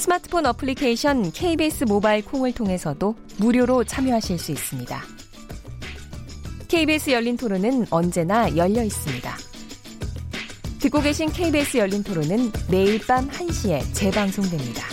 스마트폰 어플리케이션 KBS 모바일 콩을 통해서도 무료로 참여하실 수 있습니다. KBS 열린 토론은 언제나 열려 있습니다. 듣고 계신 KBS 열린 토론은 매일 밤 1시에 재방송됩니다.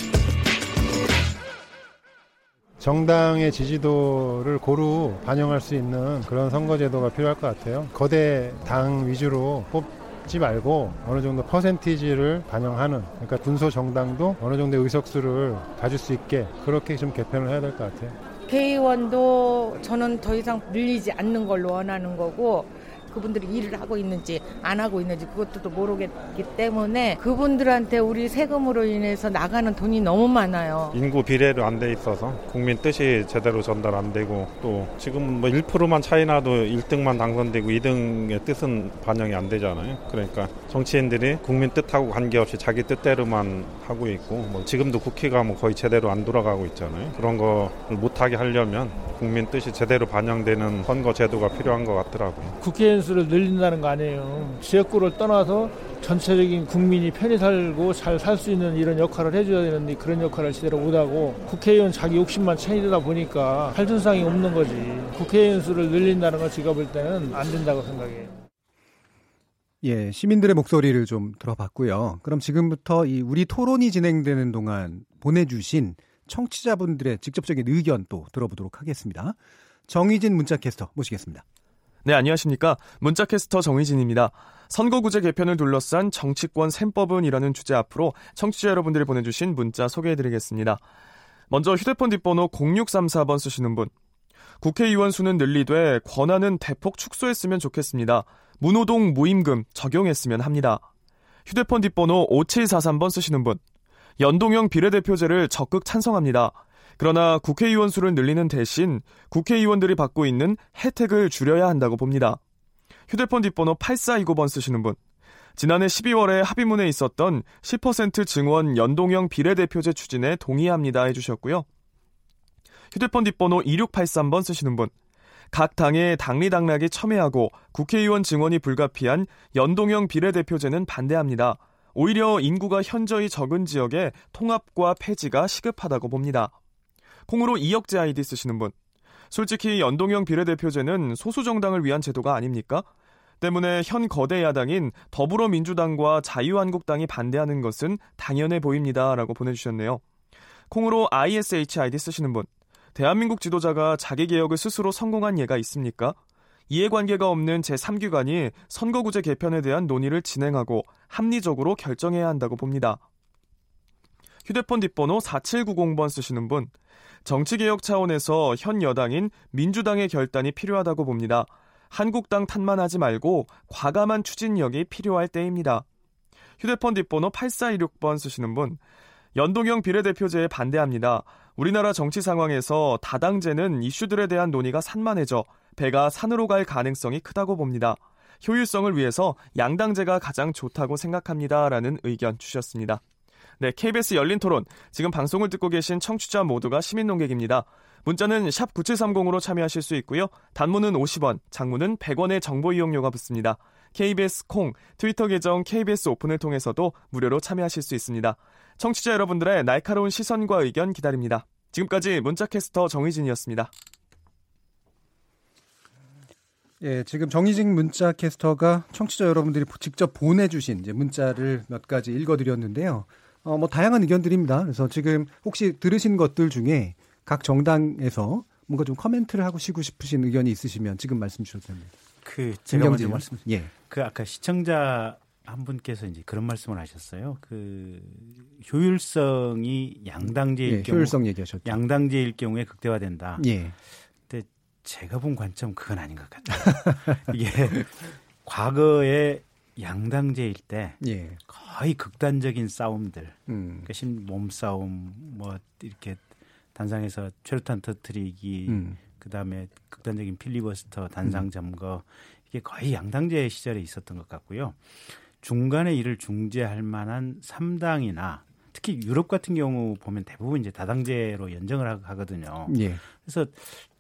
정당의 지지도를 고루 반영할 수 있는 그런 선거제도가 필요할 것 같아요. 거대 당 위주로 뽑 지 말고 어느 정도 퍼센티지를 반영하는 그러니까 군소 정당도 어느 정도 의석수를 가질 수 있게 그렇게 좀 개편을 해야 될 것 같아요. 회의원도 저는 더 이상 밀리지 않는 걸로 원하는 거고 그분들이 일을 하고 있는지 안 하고 있는지 그것도 또 모르겠기 때문에 그분들한테 우리 세금으로 인해서 나가는 돈이 너무 많아요. 인구 비례로 안 돼 있어서 국민 뜻이 제대로 전달 안 되고 또 지금 뭐 1%만 차이 나도 1등만 당선되고 2등의 뜻은 반영이 안 되잖아요. 그러니까 정치인들이 국민 뜻하고 관계없이 자기 뜻대로만 하고 있고 뭐 지금도 국회가 뭐 거의 제대로 안 돌아가고 있잖아요. 그런 거를 못하게 하려면 국민 뜻이 제대로 반영되는 선거 제도가 필요한 것 같더라고요. 국회의원 수를 늘린다는 거 아니에요. 지역구를 떠나서 전체적인 국민이 편히 살고 잘 살 수 있는 이런 역할을 해줘야 되는데 그런 역할을 제대로 못하고 국회의원 자기 욕심만 챙기다 보니까 할준상이 없는 거지. 국회의원 수를 늘린다는 건 제가 볼 때는 안 된다고 생각해요. 예, 시민들의 목소리를 좀 들어봤고요. 그럼 지금부터 이 우리 토론이 진행되는 동안 보내주신 청취자분들의 직접적인 의견 또 들어보도록 하겠습니다. 정희진 문자캐스터 모시겠습니다. 네, 안녕하십니까. 문자캐스터 정희진입니다. 선거구제 개편을 둘러싼 정치권 셈법은이라는 주제 앞으로 청취자 여러분들이 보내주신 문자 소개해드리겠습니다. 먼저 휴대폰 뒷번호 0634번 쓰시는 분. 국회의원 수는 늘리되 권한은 대폭 축소했으면 좋겠습니다. 문호동 무임금 적용했으면 합니다. 휴대폰 뒷번호 5743번 쓰시는 분. 연동형 비례대표제를 적극 찬성합니다. 그러나 국회의원 수를 늘리는 대신 국회의원들이 받고 있는 혜택을 줄여야 한다고 봅니다. 휴대폰 뒷번호 8429번 쓰시는 분. 지난해 12월에 합의문에 있었던 10% 증원 연동형 비례대표제 추진에 동의합니다 해주셨고요. 휴대폰 뒷번호 2683번 쓰시는 분. 각 당의 당리당락이 첨예하고 국회의원 증원이 불가피한 연동형 비례대표제는 반대합니다. 오히려 인구가 현저히 적은 지역에 통합과 폐지가 시급하다고 봅니다. 콩으로 이역제 아이디 쓰시는 분. 솔직히 연동형 비례대표제는 소수 정당을 위한 제도가 아닙니까? 때문에 현 거대 야당인 더불어민주당과 자유한국당이 반대하는 것은 당연해 보입니다. 라고 보내주셨네요. 콩으로 ISH 아이디 쓰시는 분. 대한민국 지도자가 자기 개혁을 스스로 성공한 예가 있습니까? 이해관계가 없는 제3기관이 선거구제 개편에 대한 논의를 진행하고 합리적으로 결정해야 한다고 봅니다. 휴대폰 뒷번호 4790번 쓰시는 분. 정치개혁 차원에서 현 여당인 민주당의 결단이 필요하다고 봅니다. 한국당 탓만 하지 말고 과감한 추진력이 필요할 때입니다. 휴대폰 뒷번호 8426번 쓰시는 분. 연동형 비례대표제에 반대합니다. 우리나라 정치 상황에서 다당제는 이슈들에 대한 논의가 산만해져 배가 산으로 갈 가능성이 크다고 봅니다. 효율성을 위해서 양당제가 가장 좋다고 생각합니다. 라는 의견 주셨습니다. 네, KBS 열린 토론. 지금 방송을 듣고 계신 청취자 모두가 시민 농객입니다. 문자는 샵 9730으로 참여하실 수 있고요. 단문은 50원, 장문은 100원의 정보 이용료가 붙습니다. KBS 콩, 트위터 계정 KBS 오픈을 통해서도 무료로 참여하실 수 있습니다. 청취자 여러분들의 날카로운 시선과 의견 기다립니다. 지금까지 문자캐스터 정희진이었습니다. 예, 지금 정희진 문자 캐스터가 청취자 여러분들이 직접 보내주신 문자를 몇 가지 읽어드렸는데요. 어, 뭐 다양한 의견들입니다. 그래서 지금 혹시 들으신 것들 중에 각 정당에서 뭔가 좀 코멘트를 하고 싶으신 의견이 있으시면 지금 말씀 주셔도 됩니다. 그 제가 먼저 말씀. 예. 그 아까 시청자 한 분께서 이제 그런 말씀을 하셨어요. 그 효율성이 양당제일 예, 경우 효율성 얘기하셨죠. 양당제일 경우에 극대화된다. 예. 근데 제가 본 관점 그건 아닌 것 같아요. 이게 과거에 양당제일 때 예. 거의 극단적인 싸움들, 음. 그러니까 몸싸움, 뭐 이렇게 단상에서 최루탄 터트리기, 음. 그 다음에 극단적인 필리버스터, 단상 점거 이게 거의 양당제 시절에 있었던 것 같고요. 중간에 이를 중재할 만한 3당이나 특히 유럽 같은 경우 보면 대부분 이제 다당제로 연정을 하거든요. 예. 그래서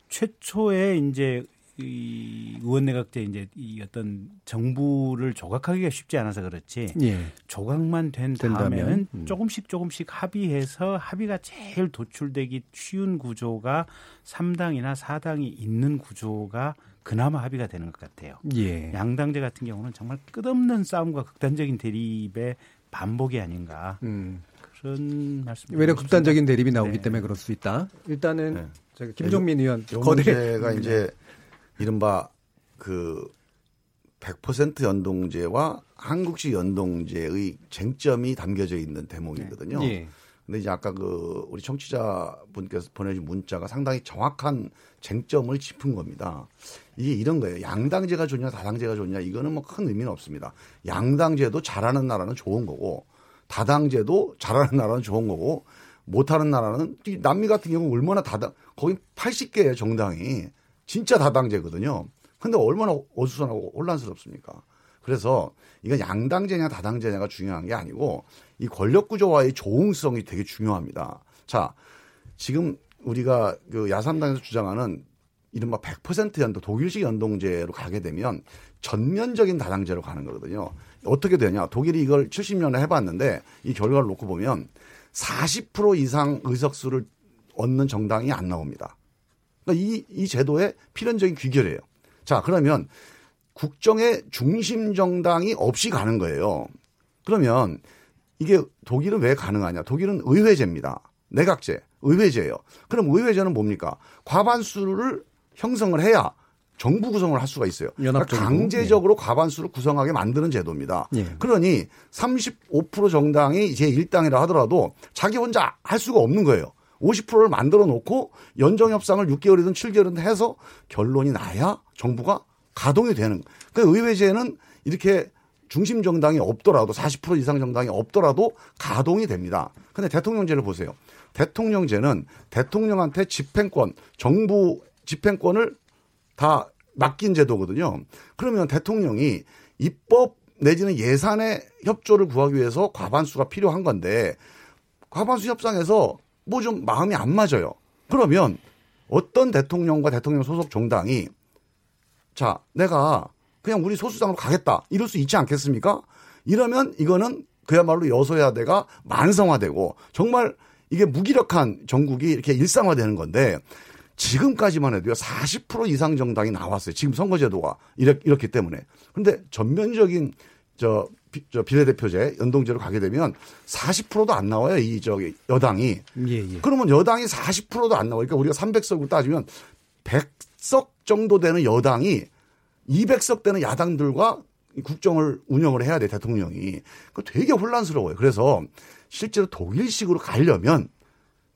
최초에 이제 이 의원 내각제 이제 이 어떤 정부를 조각하기가 쉽지 않아서 그렇지 예. 조각만 된 다음에는 음. 조금씩 조금씩 합의해서 합의가 제일 도출되기 쉬운 구조가 3당이나 4당이 있는 구조가 그나마 합의가 되는 것 같아요. 예. 양당제 같은 경우는 정말 끝없는 싸움과 극단적인 대립의 반복이 아닌가. 음. 그런 말씀. 외려 극단적인 대립이 나오기 네. 때문에 그럴 수 있다. 일단은 네. 제가 김종민 의원 거대가 이제 이른바 그 100% 연동제와 한국식 연동제의 쟁점이 담겨져 있는 대목이거든요. 네. 예. 근데 이제 아까 그 우리 청취자 분께서 보내준 문자가 상당히 정확한 쟁점을 짚은 겁니다. 이게 이런 거예요. 양당제가 좋냐 다당제가 좋냐 이거는 뭐 큰 의미는 없습니다. 양당제도 잘하는 나라는 좋은 거고 다당제도 잘하는 나라는 좋은 거고 못하는 나라는 남미 같은 경우 얼마나 다당 거기 80개의 정당이 진짜 다당제거든요. 근데 얼마나 어수선하고 혼란스럽습니까? 그래서 이건 양당제냐 다당제냐가 중요한 게 아니고 이 권력 구조와의 조응성이 되게 중요합니다. 자, 지금 우리가 그 야삼당에서 주장하는 이른바 100% 연동, 독일식 연동제로 가게 되면 전면적인 다당제로 가는 거거든요. 어떻게 되냐. 독일이 이걸 70년에 해봤는데 이 결과를 놓고 보면 40% 이상 의석수를 얻는 정당이 안 나옵니다. 그러니까 이, 이 제도의 필연적인 귀결이에요. 자, 그러면 국정의 중심 정당이 없이 가는 거예요. 그러면 이게 독일은 왜 가능하냐? 독일은 의회제입니다. 내각제, 의회제예요. 그럼 의회제는 뭡니까? 과반수를 형성을 해야 정부 구성을 할 수가 있어요. 그러니까 강제적으로 예. 과반수를 구성하게 만드는 제도입니다. 예. 그러니 35% 정당이 제 1당이라 하더라도 자기 혼자 할 수가 없는 거예요. 50%를 만들어 놓고 연정 협상을 6개월이든 7개월이든 해서 결론이 나야 정부가 가동이 되는. 그 의회제는 이렇게 중심 정당이 없더라도 40% 이상 정당이 없더라도 가동이 됩니다. 근데 대통령제를 보세요. 대통령제는 대통령한테 집행권, 정부 집행권을 다 맡긴 제도거든요. 그러면 대통령이 입법 내지는 예산의 협조를 구하기 위해서 과반수가 필요한 건데 과반수 협상에서 뭐 좀 마음이 안 맞아요. 그러면 어떤 대통령과 대통령 소속 정당이 자, 내가 그냥 우리 소수당으로 가겠다. 이럴 수 있지 않겠습니까? 이러면 이거는 그야말로 여소야대가 만성화되고 정말 이게 무기력한 전국이 이렇게 일상화되는 건데 지금까지만 해도요 40% 이상 정당이 나왔어요. 지금 선거제도가 이렇기 때문에. 그런데 전면적인 저, 비, 비례대표제 연동제로 가게 되면 40%도 안 나와요. 이 저기 여당이. 예, 예. 그러면 여당이 40%도 안 나와요. 그러니까 우리가 300석으로 따지면 100석 정도 되는 여당이 200석 되는 야당들과 국정을 운영을 해야 돼 대통령이. 그 되게 혼란스러워요. 그래서 실제로 독일식으로 가려면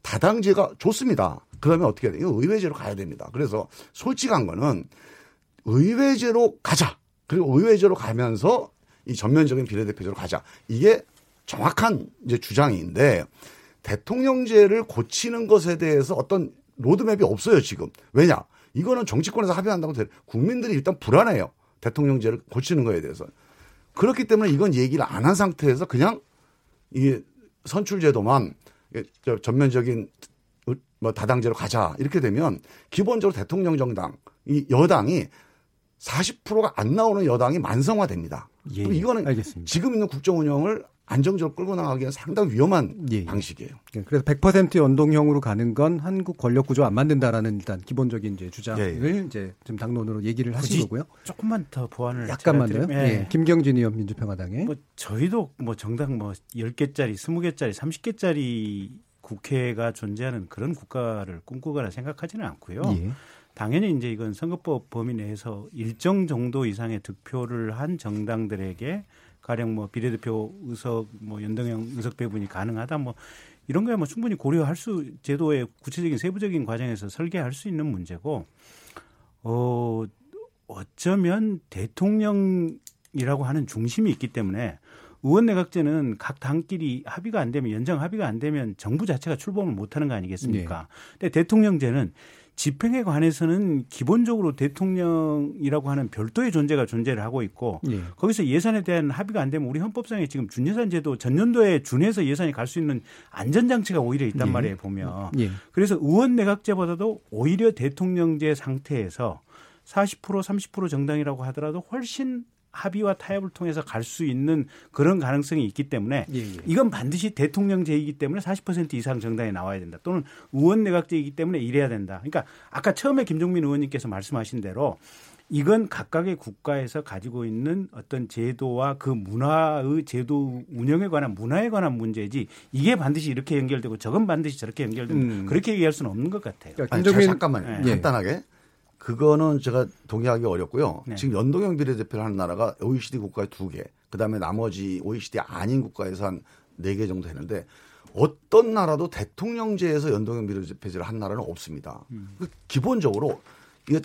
다당제가 좋습니다. 그러면 어떻게 해야 돼요? 의회제로 가야 됩니다. 그래서 솔직한 거는 의회제로 가자. 그리고 의회제로 가면서 이 전면적인 비례대표제로 가자. 이게 정확한 이제 주장인데 대통령제를 고치는 것에 대해서 어떤 로드맵이 없어요, 지금. 왜냐? 이거는 정치권에서 합의한다고 국민들이 일단 불안해요. 대통령제를 고치는 거에 대해서. 그렇기 때문에 이건 얘기를 안 한 상태에서 그냥 이 선출제도만 전면적인 뭐 다당제로 가자 이렇게 되면 기본적으로 대통령 정당 이 여당이 40%가 안 나오는 여당이 만성화됩니다. 예, 그럼 이거는 알겠습니다. 지금 있는 국정 운영을 안정적으로 끌고 나가기에는 상당히 위험한 예, 예. 방식이에요. 예, 그래서 100% 연동형으로 가는 건 한국 권력 구조 안 맞는다라는 일단 기본적인 이제 주장을 예, 예. 이제 지금 당론으로 얘기를 하신 거고요. 조금만 더 보완을 약간만요. 예. 김경진 의원 민주평화당에 뭐 저희도 뭐 정당 뭐 10개짜리, 20개짜리, 30개짜리 국회가 존재하는 그런 국가를 꿈꾸거나 생각하지는 않고요. 예. 당연히 이제 이건 선거법 범위 내에서 일정 정도 이상의 득표를 한 정당들에게 가령 뭐 비례대표 의석 뭐 연동형 의석 배분이 가능하다 뭐 이런 거야 뭐 충분히 고려할 수 제도의 구체적인 세부적인 과정에서 설계할 수 있는 문제고 어 어쩌면 대통령이라고 하는 중심이 있기 때문에 의원 내각제는 각 당끼리 합의가 안 되면 연정 합의가 안 되면 정부 자체가 출범을 못 하는 거 아니겠습니까? 네. 근데 대통령제는 집행에 관해서는 기본적으로 대통령이라고 하는 별도의 존재가 존재를 하고 있고 예. 거기서 예산에 대한 합의가 안 되면 우리 헌법상에 지금 준예산 제도 전년도에 준해서 예산이 갈 수 있는 안전장치가 오히려 있단 예. 말이에요 보면 예. 그래서 의원 내각제보다도 오히려 대통령제 상태에서 40% 30% 정당이라고 하더라도 훨씬 합의와 타협을 통해서 갈 수 있는 그런 가능성이 있기 때문에 예, 예. 이건 반드시 대통령제이기 때문에 40% 이상 정당이 나와야 된다. 또는 의원 내각제이기 때문에 이래야 된다. 그러니까 아까 처음에 김종민 의원님께서 말씀하신 대로 이건 각각의 국가에서 가지고 있는 어떤 제도와 그 문화의 제도 운영에 관한 문화에 관한 문제지 이게 반드시 이렇게 연결되고 저건 반드시 저렇게 연결되고 음. 그렇게 얘기할 수는 없는 것 같아요. 그러니까 김종민 잠깐만요. 네. 간단하게 그거는 제가 동의하기 어렵고요. 네. 지금 연동형 비례대표를 하는 나라가 OECD 국가에 두 개, 그 다음에 나머지 OECD 아닌 국가에서 한 네 개 정도 되는데 어떤 나라도 대통령제에서 연동형 비례대표제를 한 나라는 없습니다. 음. 그 기본적으로 이게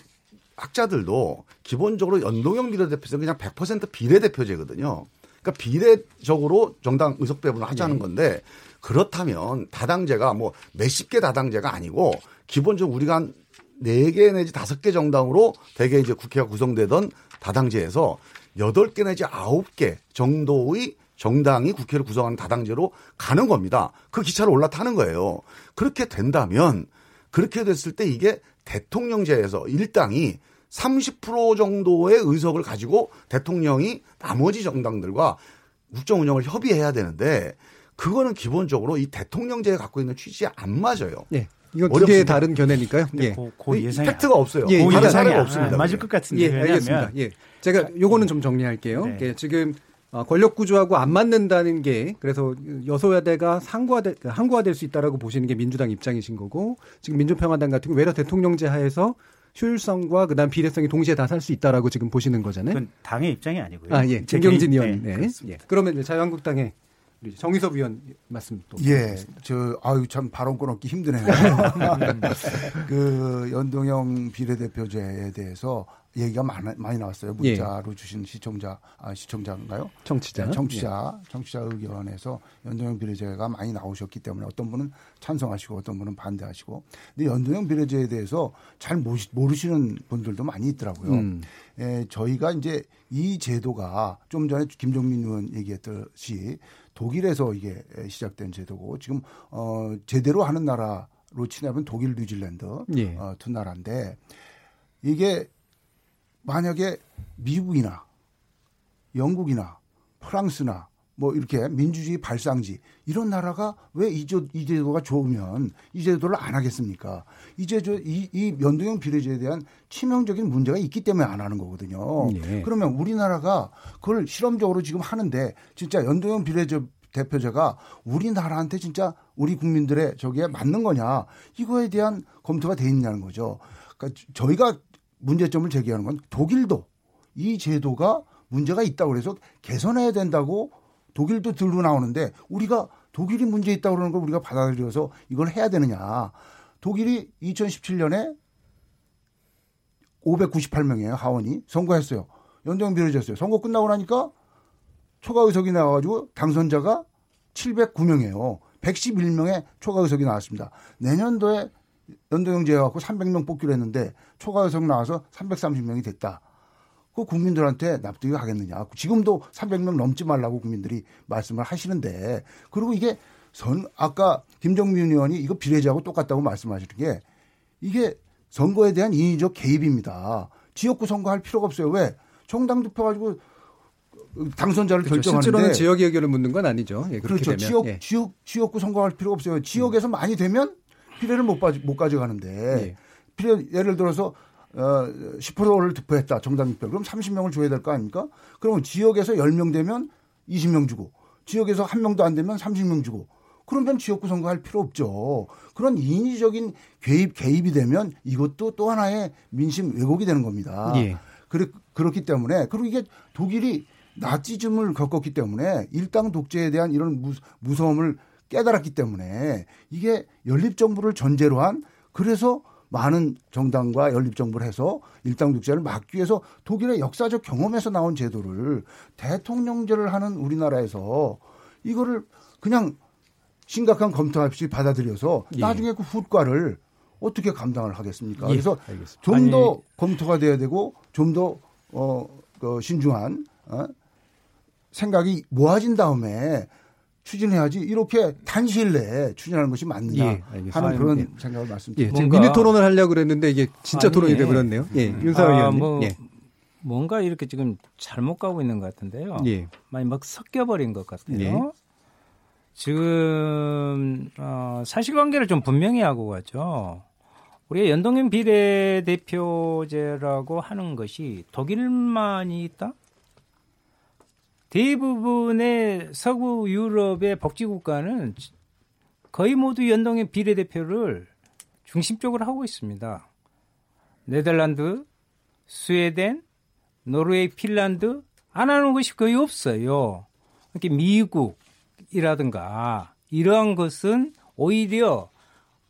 학자들도 기본적으로 연동형 비례대표제는 그냥 100% 비례대표제거든요. 그러니까 비례적으로 정당 의석 배분을 하자는 네. 건데 그렇다면 다당제가 뭐 몇십 개 다당제가 아니고 기본적으로 우리가 한 4개 내지 5개 정당으로 대개 이제 국회가 구성되던 다당제에서 8개 내지 9개 정도의 정당이 국회를 구성하는 다당제로 가는 겁니다. 그 기차를 올라타는 거예요. 그렇게 된다면 그렇게 됐을 때 이게 대통령제에서 일당이 30% 정도의 의석을 가지고 대통령이 나머지 정당들과 국정 운영을 협의해야 되는데 그거는 기본적으로 이 대통령제에 갖고 있는 취지에 안 맞아요. 네. 이건 두 개의 다른 견해니까요. 예. 고, 고 예상이 팩트가 없어요. 예, 다른 사례가 없습니다. 아, 맞을 것 같은데. 예, 알겠습니다. 예. 제가 요거는 좀 정리할게요. 네. 예, 지금 어, 권력 구조하고 안 맞는다는 게 그래서 여소야대가 상구화될 항구화될 수 있다라고 보시는 게 민주당 입장이신 거고 지금 민주평화당 같은 경우 외려 대통령제 하에서 효율성과 그다음 비례성이 동시에 다 살 수 있다라고 지금 보시는 거잖아요. 그건 당의 입장이 아니고요. 아 예, 재경진 의원. 네. 네. 예. 그러면 자유한국당의 정의섭 위원 말씀 또. 예, 저 아유 참 발언권 얻기 힘드네요. 그 연동형 비례대표제에 대해서 얘기가 많이, 많이 나왔어요. 문자로 예. 주신 시청자 아, 시청자인가요? 청취자. 네, 청취자 예. 청취자 의견에서 연동형 비례제가 많이 나오셨기 때문에 어떤 분은 찬성하시고 어떤 분은 반대하시고. 근데 연동형 비례제에 대해서 잘 모르시는 분들도 많이 있더라고요. 음. 예, 저희가 이제 이 제도가 좀 전에 김종민 의원 얘기했듯이 독일에서 이게 시작된 제도고 지금 어 제대로 하는 나라로 치냐면 독일, 뉴질랜드 예. 어, 두 나라인데 이게 만약에 미국이나 영국이나 프랑스나 뭐 이렇게 민주주의 발상지 이런 나라가 왜 이 제도가 좋으면 이 제도를 안 하겠습니까? 이 제도 이, 이 연동형 비례제에 대한 치명적인 문제가 있기 때문에 안 하는 거거든요. 네. 그러면 우리나라가 그걸 실험적으로 지금 하는데 진짜 연동형 비례제 대표제가 우리나라한테 진짜 우리 국민들의 저기에 맞는 거냐 이거에 대한 검토가 돼 있냐는 거죠. 그러니까 저희가 문제점을 제기하는 건 독일도 이 제도가 문제가 있다고 그래서 개선해야 된다고 독일도 들고 나오는데 우리가 독일이 문제 있다고 그러는 걸 우리가 받아들여서 이걸 해야 되느냐. 독일이 2017년에 598명이에요, 하원이. 선거했어요. 연정 비례졌어요. 선거 끝나고 나니까 초과 의석이 나와가지고 당선자가 709명이에요. 111명의 초과 의석이 나왔습니다. 내년도에 연동형제 해갖고 300명 뽑기로 했는데 초과 의석 나와서 330명이 됐다. 그 국민들한테 납득이 가겠느냐. 지금도 300명 넘지 말라고 국민들이 말씀을 하시는데 그리고 이게 선 아까 김정민 의원이 이거 비례제하고 똑같다고 말씀하시는 게 이게 선거에 대한 인위적 개입입니다. 지역구 선거할 필요가 없어요. 왜? 정당 득표 가지고 당선자를 그렇죠. 결정하는데 실제로는 지역 의결을 묻는 건 아니죠. 예, 그렇죠. 지역 예. 지역 지역구 선거할 필요가 없어요. 지역에서 음. 많이 되면 비례를 못, 못 가져가는데 예. 비례 예를 들어서 어, 10%를 득표했다. 정당 득표. 그럼 30명을 줘야 될 거 아닙니까? 그러면 지역에서 10명 되면 20명 주고 지역에서 한 명도 안 되면 30명 주고 그러면 지역구 선거할 필요 없죠. 그런 인위적인 개입, 개입이 되면 이것도 또 하나의 민심 왜곡이 되는 겁니다. 예. 그렇, 그렇기 때문에 그리고 이게 독일이 나치즘을 겪었기 때문에 일당 독재에 대한 이런 무, 무서움을 깨달았기 때문에 이게 연립 정부를 전제로 한 그래서 많은 정당과 연립정부를 해서 일당 독재를 막기 위해서 독일의 역사적 경험에서 나온 제도를 대통령제를 하는 우리나라에서 이거를 그냥 심각한 검토 없이 받아들여서 예. 나중에 그 후과를 어떻게 감당을 하겠습니까? 예, 그래서 좀 더 검토가 돼야 되고 좀더 어, 그 신중한 어? 생각이 모아진 다음에 추진해야지 이렇게 단시일 내에 추진하는 것이 맞느냐 예, 하는 그런 예. 생각을 말씀드립니다. 예, 미니 토론을 하려고 그랬는데 이게 진짜 아니, 토론이 돼버렸네요. 예, 음. 윤사 의원님. 아, 뭐, 예. 뭔가 이렇게 지금 잘못 가고 있는 것 같은데요. 예. 많이 막 섞여버린 것 같아요. 예. 지금 어, 사실관계를 좀 분명히 하고 가죠. 우리가 연동형 비례대표제라고 하는 것이 독일만이 있다? 대부분의 서구 유럽의 복지국가는 거의 모두 연동형 비례대표를 중심적으로 하고 있습니다. 네덜란드, 스웨덴, 노르웨이, 핀란드 안 하는 것이 거의 없어요. 이렇게 미국이라든가 이러한 것은 오히려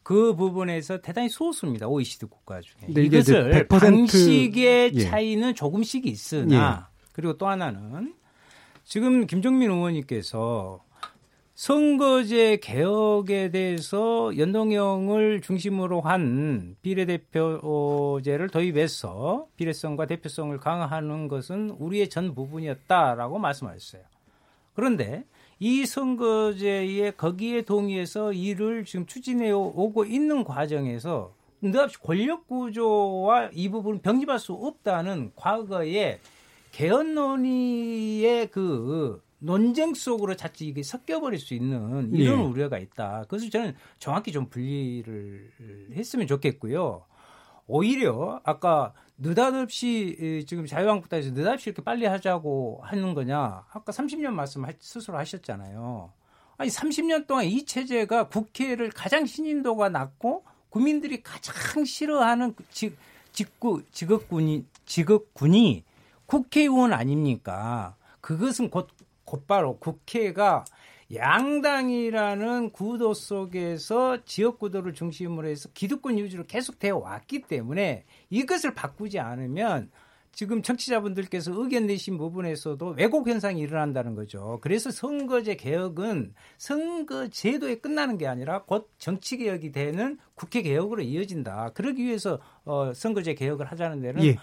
그 부분에서 대단히 소수입니다. OECD 국가 중에. 이것을 방식의 예. 차이는 조금씩 있으나 예. 그리고 또 하나는 지금 김종민 의원님께서 선거제 개혁에 대해서 연동형을 중심으로 한 비례대표제를 도입해서 비례성과 대표성을 강화하는 것은 우리의 전 부분이었다라고 말씀하셨어요. 그런데 이 선거제에 거기에 동의해서 이를 지금 추진해 오고 있는 과정에서 느닷없이 권력 구조와 이 부분 병립할 수 없다는 과거에 개헌 논의의 그 논쟁 속으로 자칫 이게 섞여버릴 수 있는 이런 예. 우려가 있다. 그래서 저는 정확히 좀 분리를 했으면 좋겠고요. 오히려 아까 느닷없이 지금 자유한국당에서 느닷없이 이렇게 빨리 하자고 하는 거냐. 아까 30년 말씀 스스로 하셨잖아요. 아니 30년 동안 이 체제가 국회를 가장 신인도가 낮고 국민들이 가장 싫어하는 직, 직구 직업군이 직업군이 국회의원 아닙니까? 그것은 곧 곧바로 국회가 양당이라는 구도 속에서 지역 구도를 중심으로 해서 기득권 유지로 계속 되어 왔기 때문에 이것을 바꾸지 않으면 지금 청취자분들께서 의견 내신 부분에서도 왜곡 현상이 일어난다는 거죠. 그래서 선거제 개혁은 선거 제도에 끝나는 게 아니라 곧 정치 개혁이 되는 국회 개혁으로 이어진다. 그러기 위해서 어, 선거제 개혁을 하자는 데는 예.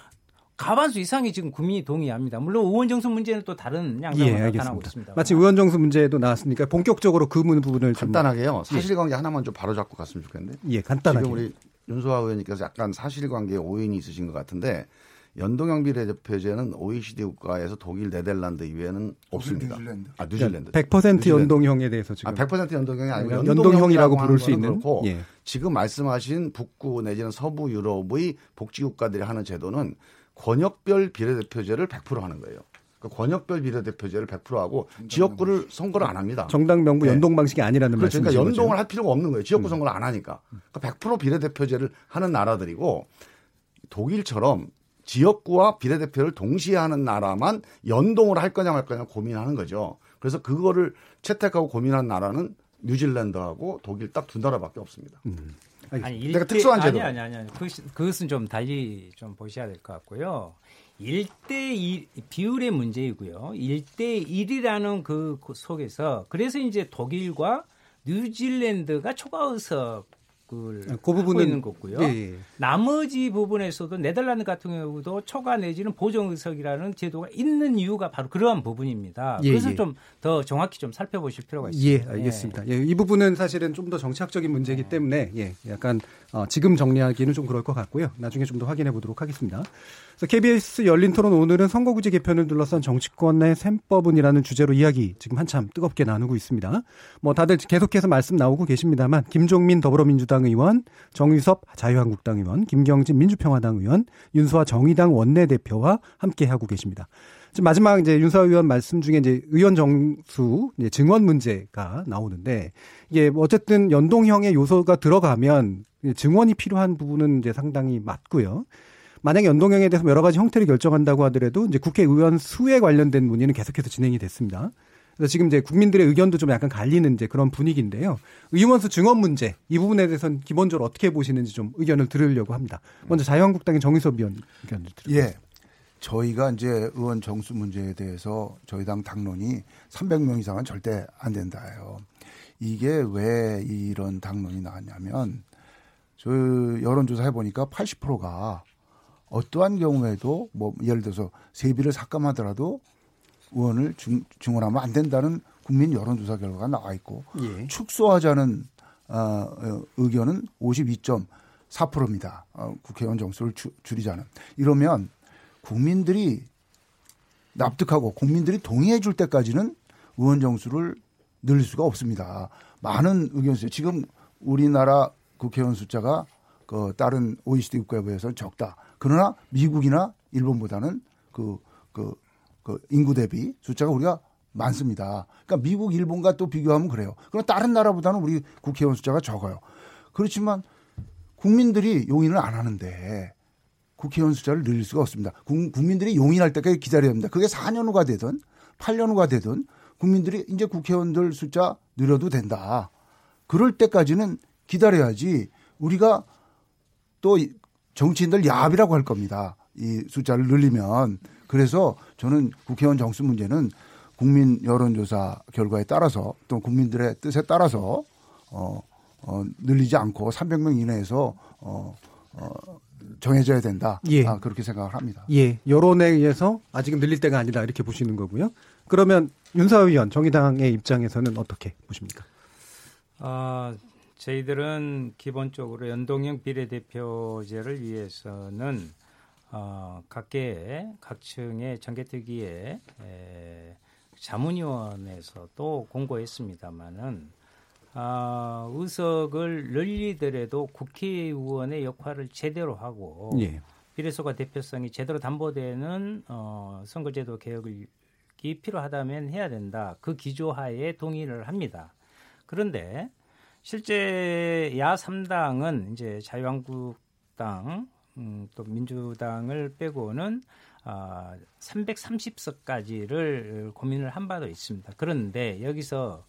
과반수 이상이 지금 국민이 동의합니다. 물론 의원 정수 문제는 또 다른 양상으로 예, 나타나고 있습니다. 마치 의원 정수 문제도 나왔으니까 본격적으로 그 부분을 간단하게요. 사실관계 예. 하나만 좀 바로잡고 갔으면 좋겠는데. 예, 간단하게. 지금 우리 윤소아 의원님께서 약간 사실관계에 오인이 있으신 것 같은데 연동형 비례대표제는 OECD 국가에서 독일, 네덜란드 이외에는 없습니다. 뉴질랜드. 아, 뉴질랜드. 100% 뉴질랜드. 연동형에 대해서 지금. 아, 100% 연동형이 아니고 연동형이라고 부를 수 있는. 그렇고 예. 지금 말씀하신 북구 내지는 서부 유럽의 복지 국가들이 하는 제도는 권역별 비례대표제를 100% 하는 거예요. 그 권역별 비례대표제를 100% 하고 지역구를 선거를 안 합니다. 정당 명부 연동 네. 방식이 아니라는 그렇죠. 말씀이죠. 그러니까 연동을 할 필요가 없는 거예요. 지역구 음. 선거를 안 하니까. 그러니까 100% 비례대표제를 하는 나라들이고 독일처럼 지역구와 비례대표를 동시에 하는 나라만 연동을 할 거냐 말 거냐 고민하는 거죠. 그래서 그거를 채택하고 고민한 나라는 뉴질랜드하고 독일 딱 두 나라밖에 없습니다. 음. 아니, 일대, 내가 특수한 제도. 아니, 아니, 아니. 그것, 그것은 좀 달리 좀 보셔야 될 것 같고요. 1대1 비율의 문제이고요. 1대1이라는 그 속에서 그래서 이제 독일과 뉴질랜드가 초과 의석 그, 그 부분은 있는 거고요. 예, 예. 나머지 부분에서도 네덜란드 같은 경우도 초과 내지는 보정 의석이라는 제도가 있는 이유가 바로 그러한 부분입니다. 예, 그래서 예. 좀더 정확히 좀 살펴보실 필요가 있습니다. 예, 알겠습니다. 예, 이 부분은 사실은 좀 더 정치학적인 문제이기 네. 때문에 예, 약간 어, 지금 정리하기는 좀 그럴 것 같고요. 나중에 좀 더 확인해 보도록 하겠습니다. 그래서 KBS 열린 토론 오늘은 선거구제 개편을 둘러싼 정치권의 셈법은이라는 주제로 이야기 지금 한참 뜨겁게 나누고 있습니다. 뭐 다들 계속해서 말씀 나오고 계십니다만 김종민 더불어민주당 의원, 정유섭 자유한국당 의원, 김경진 민주평화당 의원, 윤수아 정의당 원내대표와 함께 하고 계십니다. 지금 마지막 이제 윤수아 의원 말씀 중에 이제 의원 정수 이제 증언 문제가 나오는데 이게 어쨌든 연동형의 요소가 들어가면 증언이 필요한 부분은 이제 상당히 맞고요. 만약에 연동형에 대해서 여러 가지 형태를 결정한다고 하더라도 이제 국회의원 수에 관련된 문의는 계속해서 진행이 됐습니다. 그래서 지금 이제 국민들의 의견도 좀 약간 갈리는 이제 그런 분위기인데요. 의원수 증언 문제 이 부분에 대해서는 기본적으로 어떻게 보시는지 좀 의견을 들으려고 합니다. 먼저 자유한국당의 정의섭 의원 의견을 드립니다. 예. 저희가 이제 의원 정수 문제에 대해서 저희 당 당론이 300명 이상은 절대 안 된다예요. 이게 왜 이런 당론이 나왔냐면 저 여론조사 해보니까 80%가 어떠한 경우에도 뭐 예를 들어서 세비를 삭감하더라도 의원을 중, 증언하면 안 된다는 국민 여론조사 결과가 나와 있고 예. 축소하자는 어, 의견은 52.4%입니다. 어, 국회의원 정수를 주, 줄이자는 이러면 국민들이 납득하고 국민들이 동의해 줄 때까지는 의원 정수를 늘릴 수가 없습니다. 많은 의견 수 지금 우리나라 국회의원 숫자가 그 다른 OECD 국가에 비해서 적다. 그러나 미국이나 일본보다는 그, 그, 그 인구 대비 숫자가 우리가 많습니다. 그러니까 미국, 일본과 또 비교하면 그래요. 그럼 다른 나라보다는 우리 국회의원 숫자가 적어요. 그렇지만 국민들이 용인을 안 하는데 국회의원 숫자를 늘릴 수가 없습니다. 국민들이 용인할 때까지 기다려야 합니다. 그게 4년 후가 되든 8년 후가 되든 국민들이 이제 국회의원들 숫자 늘려도 된다. 그럴 때까지는 기다려야지 우리가 또 정치인들 야합이라고 할 겁니다. 이 숫자를 늘리면. 그래서 저는 국회의원 정수 문제는 국민 여론조사 결과에 따라서 또 국민들의 뜻에 따라서 어, 어, 늘리지 않고 300명 이내에서 어, 어, 정해져야 된다. 예. 아, 그렇게 생각을 합니다. 예. 여론에 의해서 아직은 늘릴 때가 아니다. 이렇게 보시는 거고요. 그러면 윤사 의원 정의당의 입장에서는 어떻게 보십니까? 아, 저희들은 기본적으로 연동형 비례대표제를 위해서는 어, 각계 각층의 정개특위에 자문위원회에서도 공고했습니다마는 아, 의석을 늘리더라도 국회의원의 역할을 제대로 하고 예. 비례소가 대표성이 제대로 담보되는 어, 선거제도 개혁이 필요하다면 해야 된다. 그 기조하에 동의를 합니다. 그런데 실제 야 3당은 이제 자유한국당 음, 또 민주당을 빼고는 아, 330석까지를 고민을 한 바도 있습니다. 그런데 여기서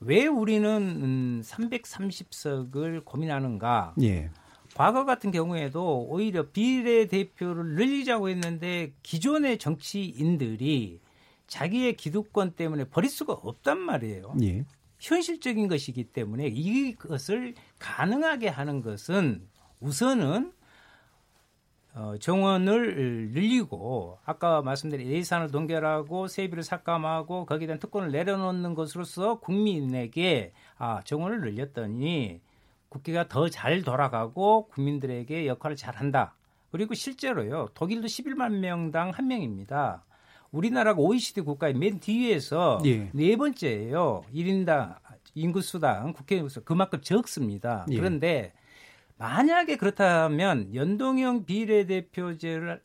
왜 우리는 음, 330석을 고민하는가? 예. 과거 같은 경우에도 오히려 비례대표를 늘리자고 했는데 기존의 정치인들이 자기의 기득권 때문에 버릴 수가 없단 말이에요. 예. 현실적인 것이기 때문에 이것을 가능하게 하는 것은 우선은 어, 정원을 늘리고 아까 말씀드린 예산을 동결하고 세비를 삭감하고 거기에 대한 특권을 내려놓는 것으로서 국민에게 아, 정원을 늘렸더니 국회가 더 잘 돌아가고 국민들에게 역할을 잘한다. 그리고 실제로요. 독일도 11만 명당 한 명입니다. 우리나라가 OECD 국가의 맨 뒤에서 예. 네 번째예요. 1인당 인구수당 국회의원수 그만큼 적습니다. 예. 그런데 만약에 그렇다면 연동형 비례대표제를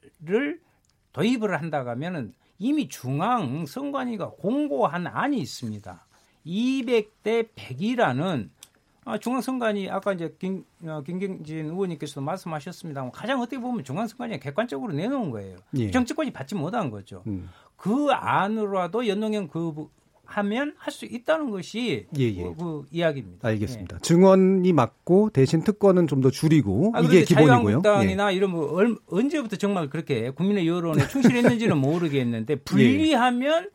도입을 한다고 하면은 이미 중앙 선관위가 공고한 안이 있습니다. 200대 100이라는 아, 중앙선관위 아까 이제 김, 어, 김경진 의원님께서도 말씀하셨습니다. 가장 어떻게 보면 중앙선관위가 객관적으로 내놓은 거예요. 예. 정치권이 받지 못한 거죠. 음. 그 안으로라도 연동형 그 하면 할 수 있다는 것이 예, 예. 그, 그, 이야기입니다. 알겠습니다. 예. 증언이 맞고 대신 특권은 좀 더 줄이고 아, 이게 기본이고요. 자유한국당이나 예. 이런 뭐 얼, 언제부터 정말 그렇게 국민의 여론에 충실했는지는 모르겠는데 예. 분리하면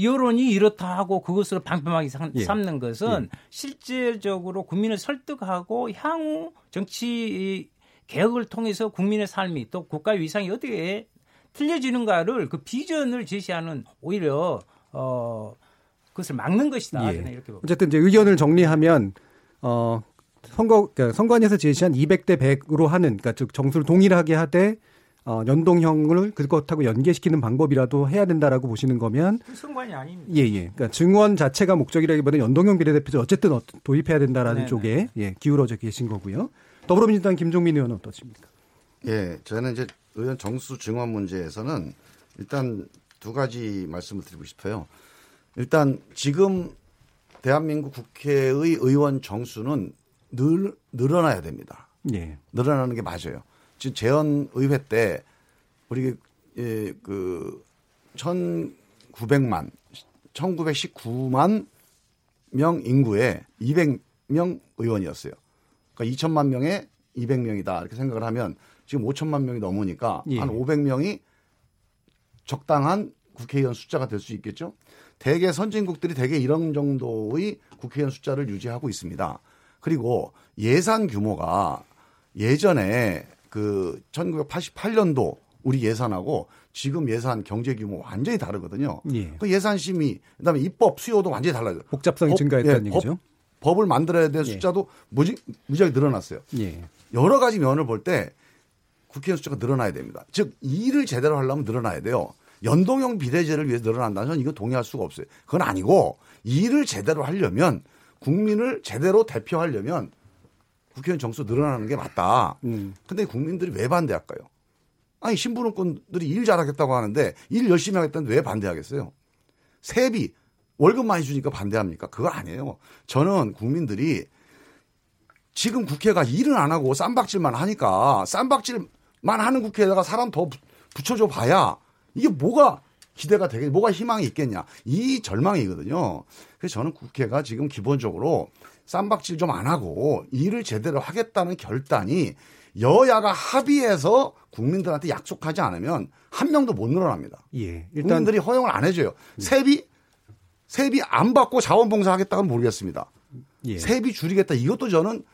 여론이 이렇다 하고 그것을 방패막이 예. 삼는 것은 실질적으로 국민을 설득하고 향후 정치 개혁을 통해서 국민의 삶이 또 국가 위상이 어떻게 틀려지는가를 그 비전을 제시하는 오히려 어 그것을 막는 것이다. 예. 이렇게 어쨌든 이제 의견을 정리하면 어 선거 그러니까 선관위에서 제시한 200대 100으로 하는 그러니까 즉 정수를 동일하게 하되 어, 연동형을 그것하고 연계시키는 방법이라도 해야 된다라고 보시는 거면 선관이 아닙니다. 예, 예. 그러니까 증원 자체가 목적이라기보다는 연동형 비례대표제 어쨌든 어, 도입해야 된다라는 네네. 쪽에 예, 기울어져 계신 거고요. 더불어민주당 김종민 의원은 어떠십니까? 예, 저는 이제 의원 정수 증원 문제에서는 일단 두 가지 말씀을 드리고 싶어요. 일단 지금 대한민국 국회의 의원 정수는 늘 늘어나야 됩니다. 예. 늘어나는 게 맞아요. 지금 재헌 의회 때 우리 예, 그 1,900만 1,919만 명 인구에 200명 의원이었어요. 그러니까 2천만 명에 200명이다 이렇게 생각을 하면 지금 5천만 명이 넘으니까 예. 한 500명이 적당한 국회의원 숫자가 될 수 있겠죠. 대개 선진국들이 대개 이런 정도의 국회의원 숫자를 유지하고 있습니다. 그리고 예산 규모가 예전에 그 1988년도 우리 예산하고 지금 예산 경제 규모 완전히 다르거든요. 예. 그 예산 심의 그다음에 입법 수요도 완전히 달라요. 복잡성이 법, 증가했다는 예, 얘기죠. 법, 을 만들어야 될 예. 숫자도 무지, 무지하게 늘어났어요. 예. 여러 가지 면을 볼 때 국회의원 숫자가 늘어나야 됩니다. 즉 일을 제대로 하려면 늘어나야 돼요. 연동형 비례제를 위해서 늘어난다는 건 이거 동의할 수가 없어요. 그건 아니고 일을 제대로 하려면 국민을 제대로 대표하려면 국회의원 정수 늘어나는 게 맞다. 음. 근데 국민들이 왜 반대할까요? 아니 신분권들이 일 잘하겠다고 하는데 일 열심히 하겠다는데 왜 반대하겠어요? 세비 월급 많이 주니까 반대합니까? 그거 아니에요. 저는 국민들이 지금 국회가 일은 안 하고 쌈박질만 하니까 쌈박질만 하는 국회에다가 사람 더 붙여줘 봐야 이게 뭐가 기대가 되겠, 뭐가 희망이 있겠냐. 이 절망이거든요. 그래서 저는 국회가 지금 기본적으로 쌈박질 좀 안 하고 일을 제대로 하겠다는 결단이 여야가 합의해서 국민들한테 약속하지 않으면 한 명도 못 늘어납니다. 예, 일단 국민들이 허용을 안 해줘요. 예. 세비 세비 안 받고 자원봉사 하겠다고 모르겠습니다. 예. 세비 줄이겠다 이것도 저는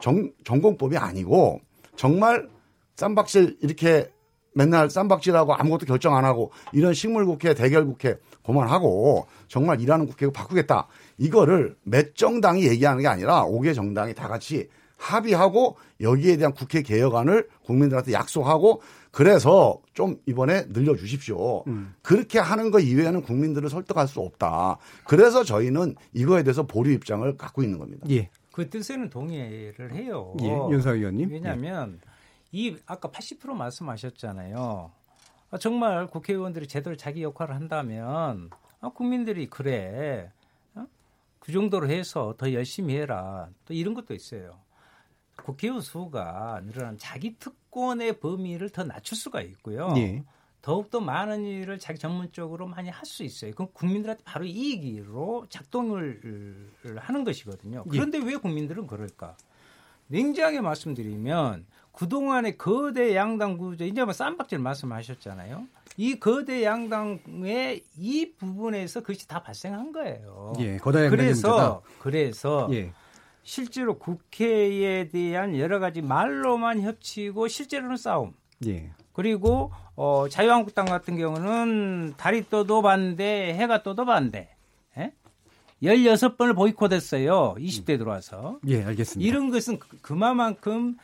정, 전공법이 아니고 정말 쌈박질 이렇게 맨날 쌈박질하고 아무것도 결정 안 하고 이런 식물 국회 대결 국회 그만하고 정말 일하는 국회로 바꾸겠다. 이거를 몇 정당이 얘기하는 게 아니라 5개 정당이 다 같이 합의하고 여기에 대한 국회 개혁안을 국민들한테 약속하고 그래서 좀 이번에 늘려주십시오. 음. 그렇게 하는 거 이외에는 국민들을 설득할 수 없다. 그래서 저희는 이거에 대해서 보류 입장을 갖고 있는 겁니다. 예. 그 뜻에는 동의를 해요. 예. 윤사 의원님. 왜냐하면 예. 이 아까 80% 말씀하셨잖아요. 아, 정말 국회의원들이 제대로 자기 역할을 한다면 아, 국민들이 그래 어? 그 정도로 해서 더 열심히 해라. 또 이런 것도 있어요. 국회의원 수가 늘어난 자기 특권의 범위를 더 낮출 수가 있고요. 예. 더욱더 많은 일을 자기 전문적으로 많이 할 수 있어요. 그럼 국민들한테 바로 이익으로 작동을 하는 것이거든요. 예. 그런데 예. 왜 국민들은 그럴까? 냉정하게 말씀드리면 그동안의 거대 양당 구조, 이제 뭐 쌈박질 말씀하셨잖아요. 이 거대 양당의 이 부분에서 그것이 다 발생한 거예요. 예, 거대 그래서 그래서 예. 실제로 국회에 대한 여러 가지 말로만 협치고 실제로는 싸움. 예. 그리고 어, 자유한국당 같은 경우는 달이 떠도 반대, 해가 떠도 반대. 예? 16번을 보이콧했어요. 20대 들어와서. 예, 알겠습니다. 이런 것은 그, 그만큼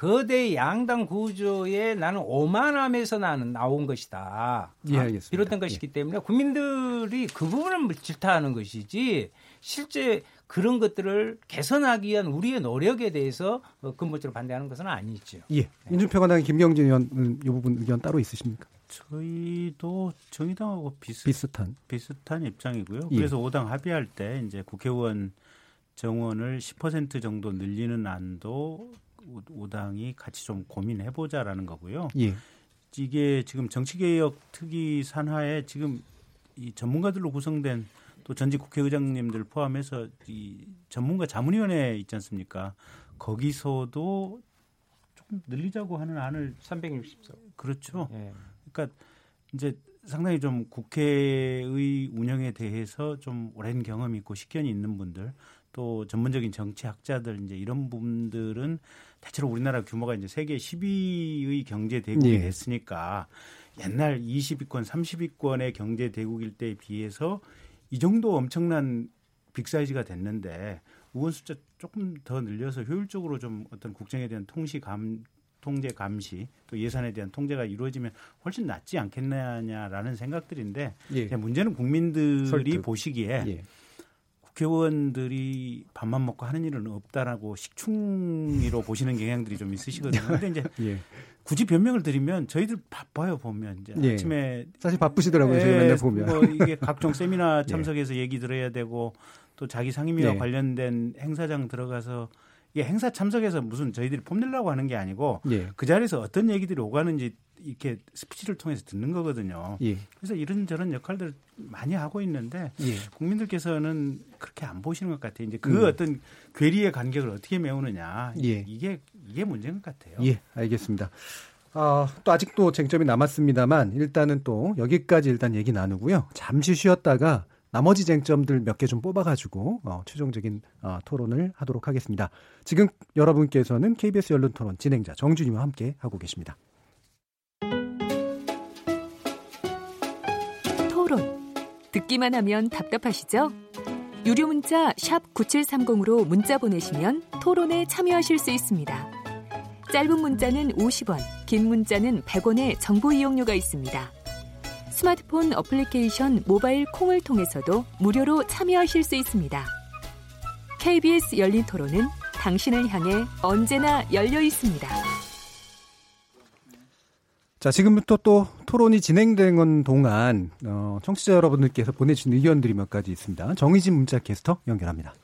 거대 양당 구조에 나는 오만함에서 나는 나온 것이다. 예, 알겠습니다. 비롯된 것이기 예. 때문에 국민들이 그 부분을 질타하는 것이지 실제 그런 것들을 개선하기 위한 우리의 노력에 대해서 어, 근본적으로 반대하는 것은 아니죠. 예. 민주평화당 김경진 의원은 이 부분 의견 따로 있으십니까? 저희도 정의당하고 비슷, 비슷 한 비슷한 입장이고요. 예. 그래서 5당 합의할 때 이제 국회의원 정원을 10% 정도 늘리는 안도 5당이 같이 좀 고민해 보자라는 거고요. 예. 이게 지금 정치개혁 특위 산하에 지금 이 전문가들로 구성된 또 전직 국회의장님들 포함해서 이 전문가 자문위원회 있지 않습니까? 거기서도 조금 늘리자고 하는 안을 360석. 그렇죠. 예. 그러니까 이제 상당히 좀 국회의 운영에 대해서 좀 오랜 경험이 있고 식견이 있는 분들 또 전문적인 정치학자들 이제 이런 분들은 대체로 우리나라 규모가 이제 세계 10위의 경제 대국이 예. 됐으니까 옛날 20위권, 30위권의 경제 대국일 때에 비해서 이 정도 엄청난 빅사이즈가 됐는데 우원 숫자 조금 더 늘려서 효율적으로 좀 어떤 국정에 대한 통시 감 통제 감시 또 예산에 대한 통제가 이루어지면 훨씬 낫지 않겠느냐라는 생각들인데 예. 문제는 국민들이 설득. 보시기에 예. 국회의원들이 밥만 먹고 하는 일은 없다라고 식충이로 보시는 경향들이 좀 있으시거든요. 근데 이제 예. 굳이 변명을 드리면 저희들 바빠요 보면 이제 예. 아침에 사실 바쁘시더라고요. 예, 제가 맨날 보면 뭐 이게 각종 세미나 예. 참석해서 얘기 들어야 되고 또 자기 상임위와 예. 관련된 행사장 들어가서 이게 행사 참석해서 무슨 저희들이 폼내려고 하는 게 아니고 예. 그 자리에서 어떤 얘기들이 오가는지 이렇게 스피치를 통해서 듣는 거거든요. 예. 그래서 이런저런 역할들 많이 하고 있는데 예. 국민들께서는 그렇게 안 보시는 것 같아요. 이제 그 음. 어떤 괴리의 간격을 어떻게 메우느냐 예. 이게 이게 문제인 것 같아요. 예, 알겠습니다. 아, 또 아직도 쟁점이 남았습니다만 일단은 또 여기까지 일단 얘기 나누고요. 잠시 쉬었다가 나머지 쟁점들 몇 개 좀 뽑아가지고 어, 최종적인 어, 토론을 하도록 하겠습니다. 지금 여러분께서는 KBS 연론 토론 진행자 정준이와 함께 하고 계십니다. 토론 듣기만 하면 답답하시죠? 유료 문자 9730으로 문자 보내시면 토론에 참여하실 수 있습니다. 짧은 문자는 50원, 긴 문자는 100원의 정보 이용료가 있습니다. 스마트폰 어플리케이션 모바일 콩을 통해서도 무료로 참여하실 수 있습니다. KBS 열린 토론은 당신을 향해 언제나 열려 있습니다. 자, 지금부터 또 토론이 진행되는 동안 어, 청취자 여러분들께서 보내주신 의견들이 몇 가지 있습니다. 정의진 문자 캐스터 연결합니다.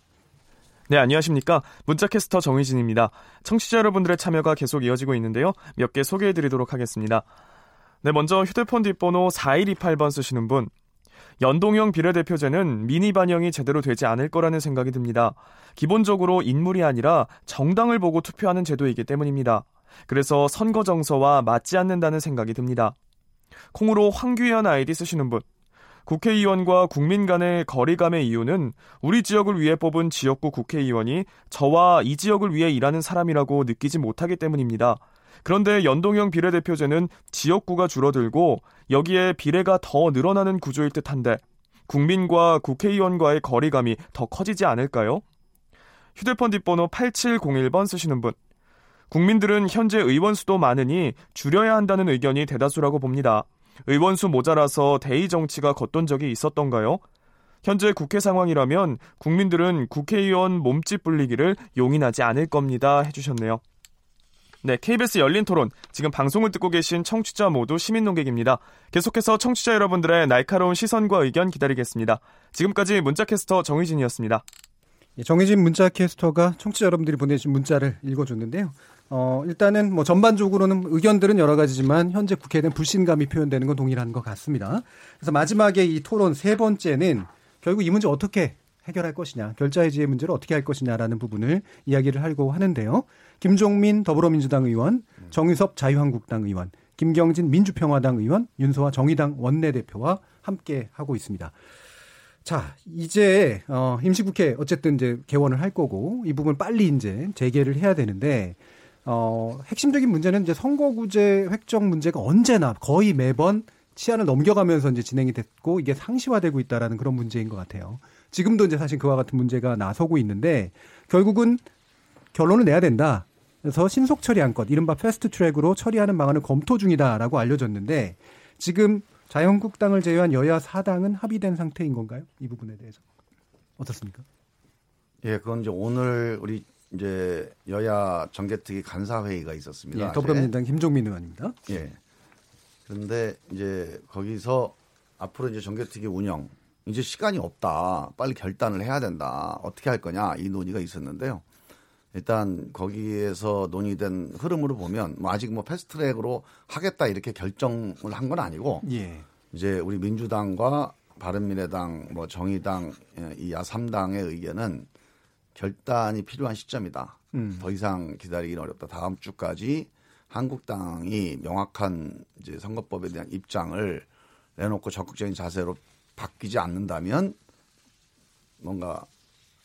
네, 안녕하십니까. 문자캐스터 정의진입니다. 청취자 여러분들의 참여가 계속 이어지고 있는데요. 몇 개 소개해 드리도록 하겠습니다. 네, 먼저 휴대폰 뒷번호 4128번 쓰시는 분. 연동형 비례대표제는 미니 반영이 제대로 되지 않을 거라는 생각이 듭니다. 기본적으로 인물이 아니라 정당을 보고 투표하는 제도이기 때문입니다. 그래서 선거 정서와 맞지 않는다는 생각이 듭니다. 콩으로 황규현 아이디 쓰시는 분. 국회의원과 국민 간의 거리감의 이유는 우리 지역을 위해 뽑은 지역구 국회의원이 저와 이 지역을 위해 일하는 사람이라고 느끼지 못하기 때문입니다. 그런데 연동형 비례대표제는 지역구가 줄어들고 여기에 비례가 더 늘어나는 구조일 듯한데 국민과 국회의원과의 거리감이 더 커지지 않을까요? 휴대폰 뒷번호 8701번 쓰시는 분. 국민들은 현재 의원 수도 많으니 줄여야 한다는 의견이 대다수라고 봅니다. 의원 수 모자라서 대의 정치가 겉돈 적이 있었던가요? 현재 국회 상황이라면 국민들은 국회의원 몸집 불리기를 용인하지 않을 겁니다. 해주셨네요. 네, KBS 열린 토론. 지금 방송을 듣고 계신 청취자 모두 시민 농객입니다. 계속해서 청취자 여러분들의 날카로운 시선과 의견 기다리겠습니다. 지금까지 문자캐스터 정희진이었습니다. 예, 정희진 문자캐스터가 청취자 여러분들이 보내주신 문자를 읽어줬는데요. 어, 일단은 뭐 전반적으로는 의견들은 여러 가지지만 현재 국회에 대한 불신감이 표현되는 건 동일한 것 같습니다. 그래서 마지막에 이 토론 세 번째는 결국 이 문제 어떻게 해결할 것이냐, 결자해지의 문제를 어떻게 할 것이냐라는 부분을 이야기를 하려고 하는데요. 김종민 더불어민주당 의원, 정유섭 자유한국당 의원, 김경진 민주평화당 의원, 윤소아 정의당 원내대표와 함께 하고 있습니다. 자, 이제 어 임시국회 어쨌든 이제 개원을 할 거고 이 부분 빨리 이제 재개를 해야 되는데 어, 핵심적인 문제는 이제 선거구제 획정 문제가 언제나 거의 매번 시한을 넘겨가면서 이제 진행이 됐고 이게 상시화되고 있다라는 그런 문제인 것 같아요. 지금도 이제 사실 그와 같은 문제가 나서고 있는데 결국은 결론을 내야 된다. 그래서 신속 처리 안건, 이른바 패스트 트랙으로 처리하는 방안을 검토 중이다라고 알려졌는데 지금 자유한국당을 제외한 여야 사당은 합의된 상태인 건가요? 이 부분에 대해서 어떻습니까? 예, 그건 이제 오늘 우리 이제 여야 정개특위 간사회의가 있었습니다. 예, 더불어민주당 김종민 의원입니다. 예. 그런데 이제 거기서 앞으로 이제 정개특위 운영 이제 시간이 없다. 빨리 결단을 해야 된다. 어떻게 할 거냐 이 논의가 있었는데요. 일단 거기에서 논의된 흐름으로 보면 뭐 아직 뭐 패스트트랙으로 하겠다 이렇게 결정을 한 건 아니고 예. 이제 우리 민주당과 바른미래당 뭐 정의당 예, 이 야삼당의 의견은 결단이 필요한 시점이다. 음. 더 이상 기다리기는 어렵다. 다음 주까지 한국당이 명확한 이제 선거법에 대한 입장을 내놓고 적극적인 자세로 바뀌지 않는다면 뭔가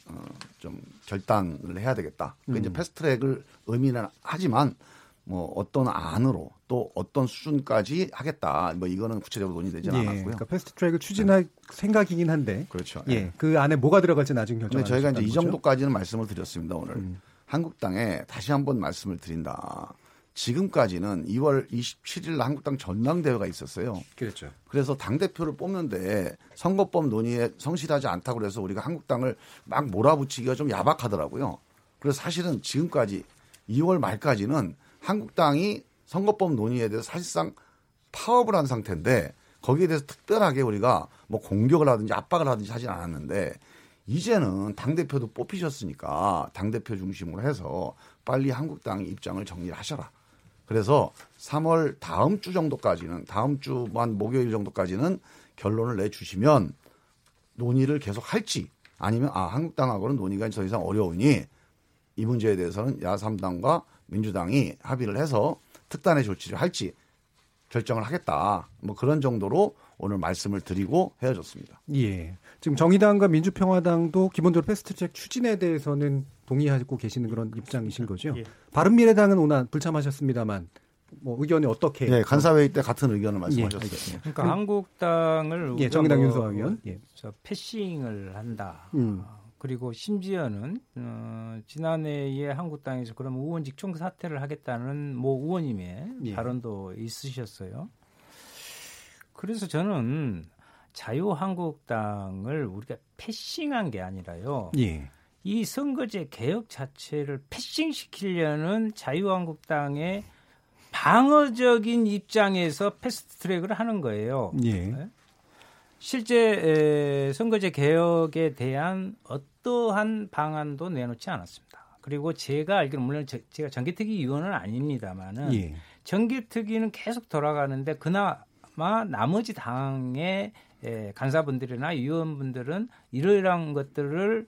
어, 좀 결단을 해야 되겠다. 그 음. 이제 패스트트랙을 의미는 하지만 뭐 어떤 안으로 또 어떤 수준까지 하겠다. 뭐 이거는 구체적으로 논의되지는 예, 않았고요. 그러니까 패스트트랙을 추진할 네. 생각이긴 한데. 그렇죠. 예, 예. 그 안에 뭐가 들어갈지 나중에 결정. 저희가 이제 이 정도까지는 말씀을 드렸습니다 오늘. 음. 한국당에 다시 한번 말씀을 드린다. 지금까지는 2월 27일 한국당 전당대회가 있었어요. 그렇죠. 그래서 당 대표를 뽑는데 선거법 논의에 성실하지 않다고 그래서 우리가 한국당을 막 몰아붙이기가 좀 야박하더라고요. 그래서 사실은 지금까지 2월 말까지는 한국당이 선거법 논의에 대해서 사실상 파업을 한 상태인데 거기에 대해서 특별하게 우리가 뭐 공격을 하든지 압박을 하든지 하진 않았는데 이제는 당 대표도 뽑히셨으니까 당 대표 중심으로 해서 빨리 한국당 입장을 정리를 하셔라. 그래서 3월 다음 주 정도까지는 다음 주만 목요일 정도까지는 결론을 내주시면 논의를 계속 할지 아니면 아 한국당하고는 논의가 더 이상 어려우니 이 문제에 대해서는 야3당과 민주당이 합의를 해서 특단의 조치를 할지 결정을 하겠다. 뭐 그런 정도로 오늘 말씀을 드리고 헤어졌습니다. 예. 지금 정의당과 민주평화당도 기본적으로 패스트트랙 추진에 대해서는 동의하고 계시는 그런 입장이신 거죠. 예. 바른미래당은 오늘 불참하셨습니다만 뭐 의견이 어떻게? 네, 간사회의 때 같은 의견을 말씀하셨어요. 예, 그러니까 음. 한국당을 예, 정의당 뭐, 윤소아 의원 예. 저 패싱을 한다. 음. 그리고 심지어는 어, 지난해에 한국당에서 그럼 의원직 총사퇴를 하겠다는 모 의원님의 예. 발언도 있으셨어요. 그래서 저는 자유한국당을 우리가 패싱한 게 아니라요. 예. 이 선거제 개혁 자체를 패싱시키려는 자유한국당의 방어적인 입장에서 패스트트랙을 하는 거예요. 예. 네? 실제 선거제 개혁에 대한 어떠한 방안도 내놓지 않았습니다. 그리고 제가 알기로 물론 제 가 정기특위 위원은 아닙니다만은 예. 정기특위는 계속 돌아가는데 그나 마 나머지 당의 간사분들이나 위원분들은 이러이러한 것들을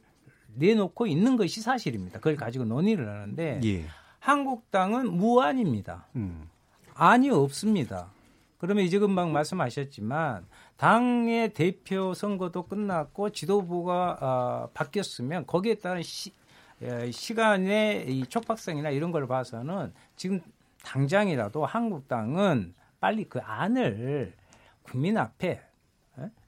내놓고 있는 것이 사실입니다. 그걸 가지고 논의를 하는데 예. 한국당은 무안입니다. 음. 안이 없습니다. 그러면 이제 금방 말씀하셨지만 당의 대표 선거도 끝났고 지도부가 어, 바뀌었으면 거기에 따른 시, 에, 시간의 이 촉박성이나 이런 걸 봐서는 지금 당장이라도 한국당은 빨리 그 안을 국민 앞에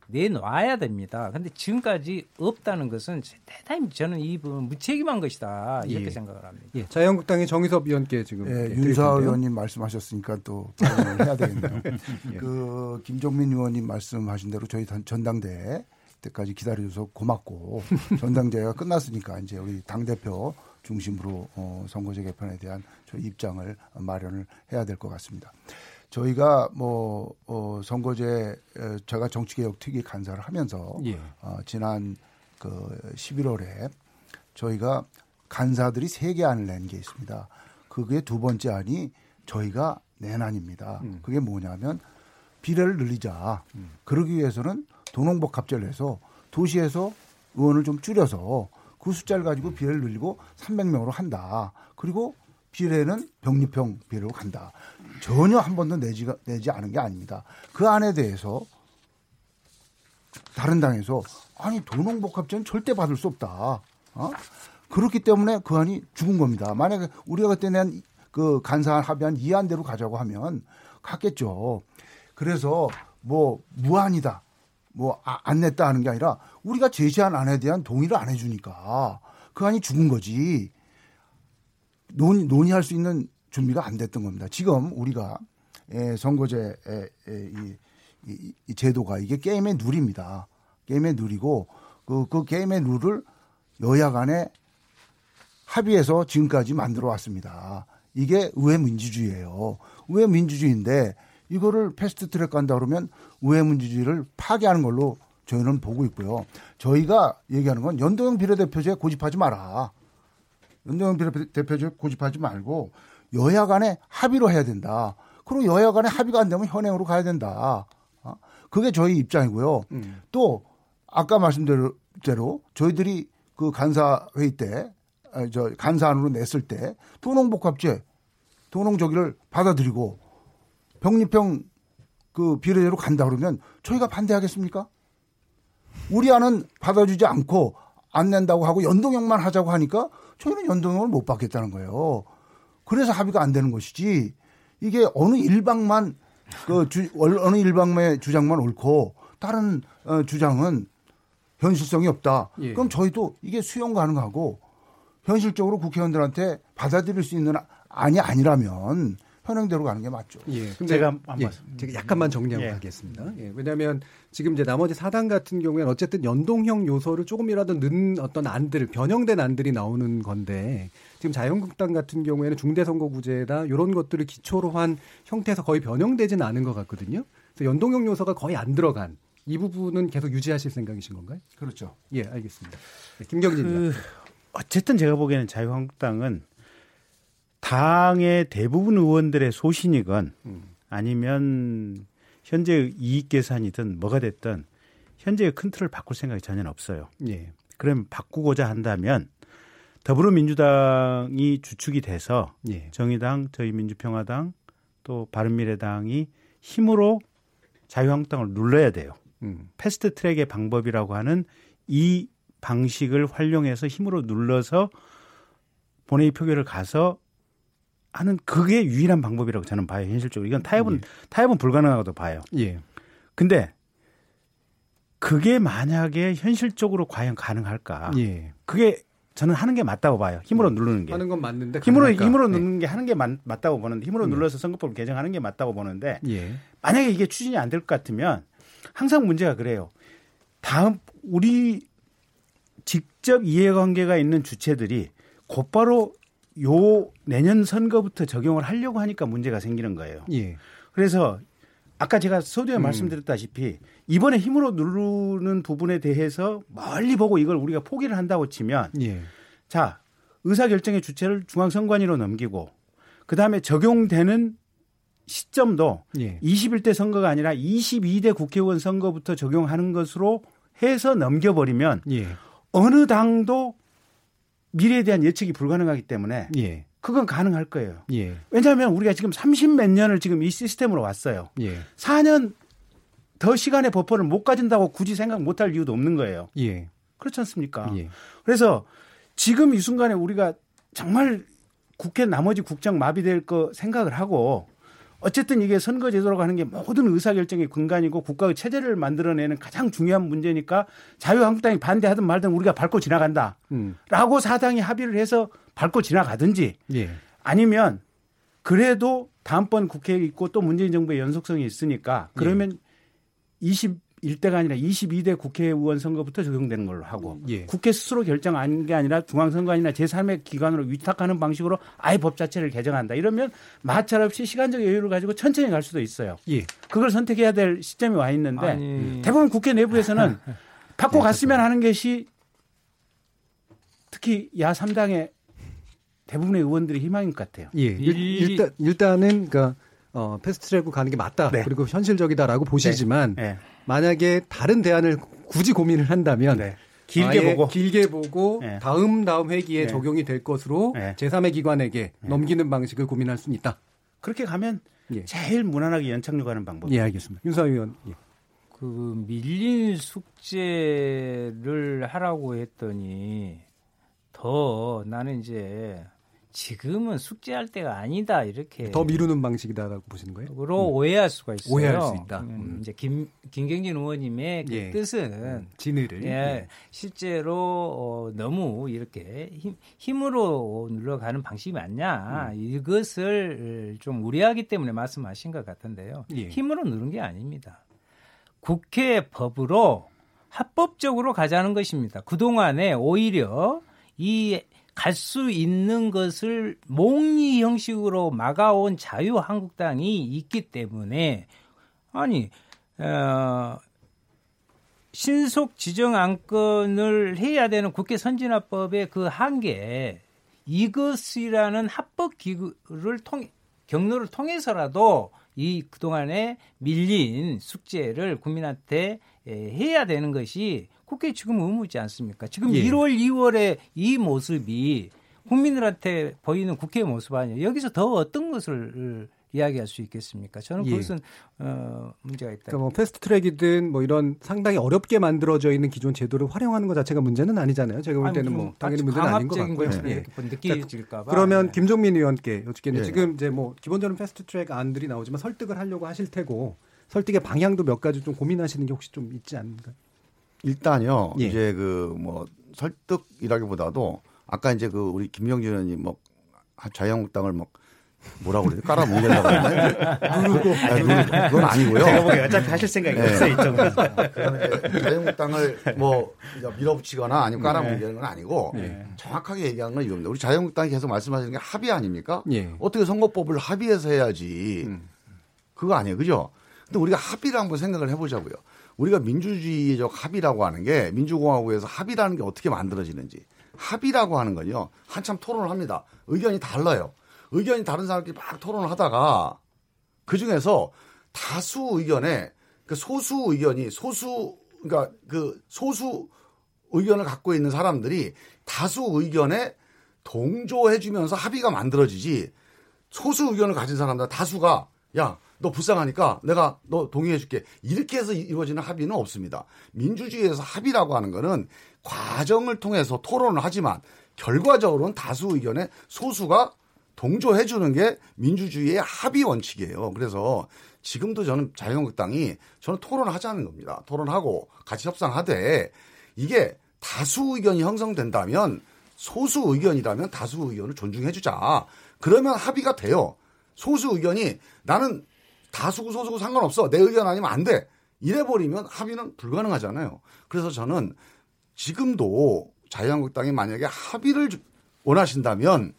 내놔야 됩니다. 근데 지금까지 없다는 것은 대단히 저는 이 부분 무책임한 것이다 이렇게 예. 생각을 합니다. 예. 자유한국당의 정의섭 의원께 지금 예, 윤사 의원님 말씀하셨으니까 또 해야 되겠네요. 예. 그 김종민 의원님 말씀하신 대로 저희 전당대 때까지 기다려줘서 고맙고 전당대회가 끝났으니까 이제 우리 당 대표 중심으로 어, 선거제 개편에 대한 저희 입장을 마련을 해야 될 것 같습니다. 저희가 뭐 어, 선거제 제가 정치개혁 특위 간사를 하면서 예. 어, 지난 그 11월에 저희가 간사들이 세 개 안을 낸 게 있습니다. 그게 두 번째 안이 저희가 낸 안입니다. 음. 그게 뭐냐면 비례를 늘리자. 음. 그러기 위해서는 도농복 합제를 해서 도시에서 의원을 좀 줄여서 그 숫자를 가지고 비례를 늘리고 300명으로 한다. 그리고 비례는 병립형 비례로 간다. 전혀 한 번도 내지, 내지 않은 게 아닙니다. 그 안에 대해서 다른 당에서 아니 도농복합제는 절대 받을 수 없다. 어? 그렇기 때문에 그 안이 죽은 겁니다. 만약에 우리가 그때 낸 그 간사안 합의안 이안대로 가자고 하면 갔겠죠. 그래서 뭐 무안이다. 뭐안 아, 냈다 하는 게 아니라 우리가 제시한 안에 대한 동의를 안 해주니까 그 안이 죽은 거지. 논의, 논의할 수 있는 준비가 안 됐던 겁니다. 지금 우리가 예, 선거제 이, 이, 이 제도가 이게 게임의 룰입니다. 게임의 룰이고 그, 그 게임의 룰을 여야 간에 합의해서 지금까지 만들어 왔습니다. 이게 의회 민주주의예요. 의회 민주주의인데 이거를 패스트 트랙 간다 그러면 의회 민주주의를 파괴하는 걸로 저희는 보고 있고요. 저희가 얘기하는 건 연동형 비례대표제 고집하지 마라. 연동형 비례대표제 고집하지 말고 여야 간에 합의로 해야 된다. 그리고 여야 간에 합의가 안 되면 현행으로 가야 된다. 어? 그게 저희 입장이고요. 음. 또 아까 말씀대로 저희들이 그 간사 회의 때, 저 간사안으로 냈을 때 도농복합제, 도농 저기를 받아들이고 병립형 그 비례대로 간다 그러면 저희가 반대하겠습니까? 우리 안은 받아주지 않고 안 낸다고 하고 연동형만 하자고 하니까 저희는 연동형을 못 받겠다는 거예요. 그래서 합의가 안 되는 것이지 이게 어느 일방만 그 주, 어느 일방의 주장만 옳고 다른 어, 주장은 현실성이 없다. 예. 그럼 저희도 이게 수용 가능하고 현실적으로 국회의원들한테 받아들일 수 있는 안이 아니라면 현행대로 가는 게 맞죠. 예. 근데 제가 한 예, 제가 약간만 정리하고 예. 가겠습니다. 예. 왜냐하면 지금 이제 나머지 사당 같은 경우에는 어쨌든 연동형 요소를 조금이라도 넣은 어떤 안들, 변형된 안들이 나오는 건데 지금 자유한국당 같은 경우에는 중대선거구제다 이런 것들을 기초로 한 형태에서 거의 변형되지는 않은 것 같거든요. 그래서 연동형 요소가 거의 안 들어간 이 부분은 계속 유지하실 생각이신 건가요? 그렇죠. 예, 알겠습니다. 네, 김경진 그, 어쨌든 제가 보기에는 자유한국당은 당의 대부분 의원들의 소신이건 음. 아니면 현재 이익 계산이든 뭐가 됐든 현재의 큰 틀을 바꿀 생각이 전혀 없어요. 예. 그럼 바꾸고자 한다면 더불어민주당이 주축이 돼서 예. 정의당, 저희 민주평화당 또 바른미래당이 힘으로 자유한국당을 눌러야 돼요. 음. 패스트 트랙의 방법이라고 하는 이 방식을 활용해서 힘으로 눌러서 본회의 표결을 가서 하는 그게 유일한 방법이라고 저는 봐요 현실적으로 이건 타협은 예. 타협은 불가능하다고 봐요. 예. 근데 그게 만약에 현실적으로 과연 가능할까? 예. 그게 저는 하는 게 맞다고 봐요. 힘으로 음. 누르는 게. 하는 건 맞는데 힘으로 가능할까? 힘으로 네. 누르는 게 하는 게 맞, 다고 보는데 힘으로 음. 눌러서 선거법을 개정하는 게 맞다고 보는데 예. 만약에 이게 추진이 안 될 것 같으면 항상 문제가 그래요. 다음 우리 직접 이해관계가 있는 주체들이 곧바로 요 내년 선거부터 적용을 하려고 하니까 문제가 생기는 거예요. 예. 그래서 아까 제가 서두에 음. 말씀드렸다시피 이번에 힘으로 누르는 부분에 대해서 멀리 보고 이걸 우리가 포기를 한다고 치면 예. 자 의사결정의 주체를 중앙선관위로 넘기고 그다음에 적용되는 시점도 예. 21대 선거가 아니라 22대 국회의원 선거부터 적용하는 것으로 해서 넘겨버리면 예. 어느 당도 미래에 대한 예측이 불가능하기 때문에 예. 그건 가능할 거예요. 예. 왜냐하면 우리가 지금 30 몇 년을 지금 이 시스템으로 왔어요. 예. 4년 더 시간의 버퍼를 못 가진다고 굳이 생각 못 할 이유도 없는 거예요. 예. 그렇지 않습니까? 예. 그래서 지금 이 순간에 우리가 정말 국회 나머지 국정 마비될 거 생각을 하고 어쨌든 이게 선거제도라고 하는 게 모든 의사결정의 근간이고 국가의 체제를 만들어내는 가장 중요한 문제니까 자유한국당이 반대하든 말든 우리가 밟고 지나간다. 음. 라고 사당이 합의를 해서 밟고 지나가든지 예. 아니면 그래도 다음번 국회에 있고 또 문재인 정부의 연속성이 있으니까 그러면 예. 21대가 아니라 22대 국회의원 선거부터 적용되는 걸로 하고 예. 국회 스스로 결정하는 게 아니라 중앙선관위나 제3의 기관으로 위탁하는 방식으로 아예 법 자체를 개정한다. 이러면 마찰 없이 시간적 여유를 가지고 천천히 갈 수도 있어요. 예. 그걸 선택해야 될 시점이 와 있는데 아니. 대부분 국회 내부에서는 바꿔 네, 갔으면 하는 것이 특히 야 3당의 대부분의 의원들의 희망인 것 같아요. 예. 일, 단 일단은 그러니까 어, 패스트트랙으로 가는 게 맞다. 네. 그리고 현실적이다라고 보시지만 네. 네. 만약에 다른 대안을 굳이 고민을 한다면 네. 길게 보고 길게 보고 네. 다음 다음 회기에 네. 적용이 될 것으로 제3의 기관에게 넘기는 방식을 고민할 수는 있다. 그렇게 가면 예. 제일 무난하게 연착륙 하는 방법. 예, 알겠습니다. 윤사 의원. 예. 그 밀린 숙제를 하라고 했더니 더 나는 이제 지금은 숙제할 때가 아니다 이렇게 더 미루는 방식이다라고 보시는 거예요? 그로 음. 오해할 수가 있어요. 오해할 수 있다. 음. 음. 이제 김 김경진 의원님의 그 예. 뜻은 음. 진의를 예, 예. 실제로 어, 너무 이렇게 힘, 힘으로 눌러가는 방식이 맞냐 음. 이것을 좀 우려하기 때문에 말씀하신 것 같은데요. 예. 힘으로 누른 게 아닙니다. 국회 법으로 합법적으로 가자는 것입니다. 그 동안에 오히려 이 갈 수 있는 것을 몽리 형식으로 막아온 자유한국당이 있기 때문에 아니 어, 신속 지정 안건을 해야 되는 국회 선진화법의 그 한계 이것이라는 합법 기구를 통 경로를 통해서라도 이 그동안에 밀린 숙제를 국민한테 해야 되는 것이 국회 지금 의무지 않습니까? 지금 예. 1월, 2월에 이 모습이 국민들한테 보이는 국회의 모습 아니에요. 여기서 더 어떤 것을 이야기할 수 있겠습니까? 저는 예. 그것은 예. 어, 문제가 있다. 그러니까 뭐 패스트트랙이든 뭐 이런 상당히 어렵게 만들어져 있는 기존 제도를 활용하는 것 자체가 문제는 아니잖아요. 제가 볼 때는 뭐 당연히 문제는 아닌 것 같고요. 예. 느끼질까 봐. 그러면 네. 김종민 의원께 여쭙겠는데 예. 지금 이제 뭐 기본적으로 패스트트랙 안들이 나오지만 설득을 하려고 하실 테고 설득의 방향도 몇 가지 좀 고민하시는 게 혹시 좀 있지 않을까요? 일단요. 예. 이제 그 뭐 설득이라기보다도 아까 이제 그 우리 김영준 의원님 뭐 자유한국당을 막 뭐라고 그래요? 하네. 누르고. 아, 그건 아니고요. 제가 보기에 어차피 하실 생각이 네. 없어요, 이쪽은. 자유한국당을 뭐 밀어붙이거나 아니면 깔아뭉개는 건 아니고 네. 정확하게 얘기하는 건 이겁니다. 우리 자유한국당이 계속 말씀하시는 게 합의 아닙니까? 네. 어떻게 선거법을 합의해서 해야지. 음. 그거 아니에요. 그죠? 근데 우리가 합의를 한번 생각을 해보자고요. 우리가 민주주의적 합의라고 하는 게 민주공화국에서 합의라는 게 어떻게 만들어지는지 합의라고 하는 건요 한참 토론을 합니다. 의견이 달라요. 의견이 다른 사람들이 막 토론을 하다가 그 중에서 다수 의견에 그 소수 의견이 소수 그러니까 그 소수 의견을 갖고 있는 사람들이 다수 의견에 동조해주면서 합의가 만들어지지 소수 의견을 가진 사람들 다수가 야 너 불쌍하니까 내가 너 동의해줄게. 이렇게 해서 이루어지는 합의는 없습니다. 민주주의에서 합의라고 하는 거는 과정을 통해서 토론을 하지만 결과적으로는 다수 의견에 소수가 동조해 주는 게 민주주의의 합의 원칙이에요. 그래서 지금도 저는 자유한국당이 저는 토론을 하자는 겁니다. 토론하고 같이 협상하되 이게 다수 의견이 형성된다면 소수 의견이라면 다수 의견을 존중해 주자. 그러면 합의가 돼요. 소수 의견이 나는 다수고 소수고 상관없어. 내 의견 아니면 안 돼. 이래 버리면 합의는 불가능하잖아요. 그래서 저는 지금도 자유한국당이 만약에 합의를 원하신다면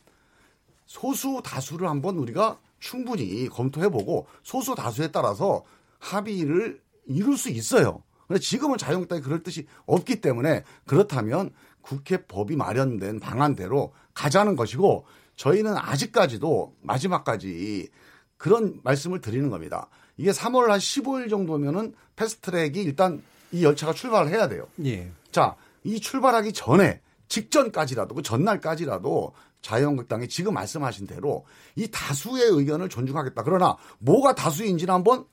소수 다수를 한번 우리가 충분히 검토해보고 소수 다수에 따라서 합의를 이룰 수 있어요. 근데 지금은 자유한국당이 그럴 뜻이 없기 때문에 그렇다면 국회 법이 마련된 방안대로 가자는 것이고 저희는 아직까지도 마지막까지 그런 말씀을 드리는 겁니다. 이게 3월 한 15일 정도면은 패스트트랙이 일단 이 열차가 출발을 해야 돼요. 예. 자, 이 출발하기 전에 직전까지라도 그 전날까지라도 자유한국당이 지금 말씀하신 대로 이 다수의 의견을 존중하겠다. 그러나 뭐가 다수인지는 한번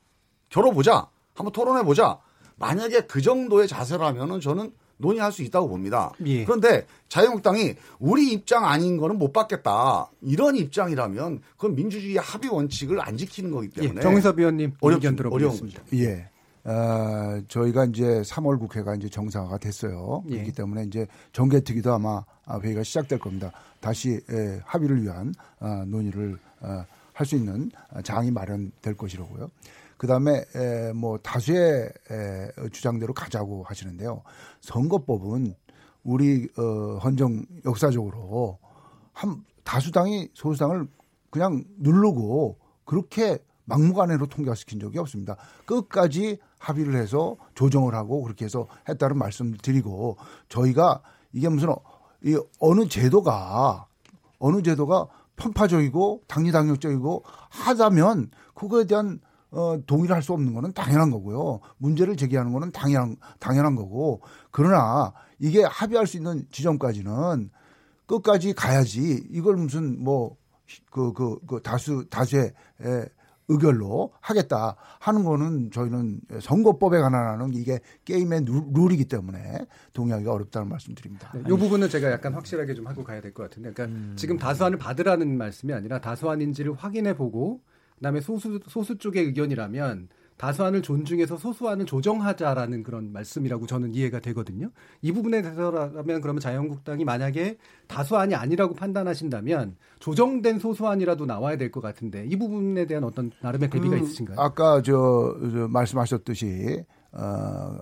겨뤄보자. 한번 토론해보자. 만약에 그 정도의 자세라면은 저는 논의할 수 있다고 봅니다. 예. 그런데 자유한국당이 우리 입장 아닌 거는 못 받겠다. 이런 입장이라면 그건 민주주의 합의 원칙을 안 지키는 거기 예, 때문에. 예. 정의섭 의원님 의견 들어보겠습니다. 예. 어, 저희가 이제 3월 국회가 이제 정상화가 됐어요. 예. 그렇기 때문에 이제 정개특위도 아마 회의가 시작될 겁니다. 다시 예, 합의를 위한 어, 논의를 어, 할 수 있는 장이 마련될 것이라고요. 그 다음에 뭐 다수의 에, 주장대로 가자고 하시는데요. 선거법은 우리 어, 헌정 역사적으로 한 다수당이 소수당을 그냥 누르고 그렇게 막무가내로 통과시킨 적이 없습니다. 끝까지 합의를 해서 조정을 하고 그렇게 해서 했다는 말씀을 드리고 저희가 이게 무슨 이 어느 제도가 어느 제도가 편파적이고 당리당략적이고 하다면 그거에 대한 어, 동의를 할 수 없는 거는 당연한 거고요. 문제를 제기하는 거는 당연한, 당연한 거고. 그러나 이게 합의할 수 있는 지점까지는 끝까지 가야지 이걸 무슨 뭐, 그, 그, 그 다수, 다수의 의결로 하겠다 하는 거는 저희는 선거법에 관한 이게 게임의 룰이기 때문에 동의하기가 어렵다는 말씀 드립니다. 네, 이 부분은 제가 약간 확실하게 좀 하고 가야 될 것 같은데, 그러니까 음. 지금 다수안을 받으라는 말씀이 아니라 다수안인지를 확인해 보고, 그다음에 소수 소수 쪽의 의견이라면 다수안을 존중해서 소수안을 조정하자라는 그런 말씀이라고 저는 이해가 되거든요. 이 부분에 대해서라면 그러면 자유한국당이 만약에 다수안이 아니라고 판단하신다면 조정된 소수안이라도 나와야 될 것 같은데 이 부분에 대한 어떤 나름의 대비가 그, 있으신가요? 아까 저, 저 말씀하셨듯이 어,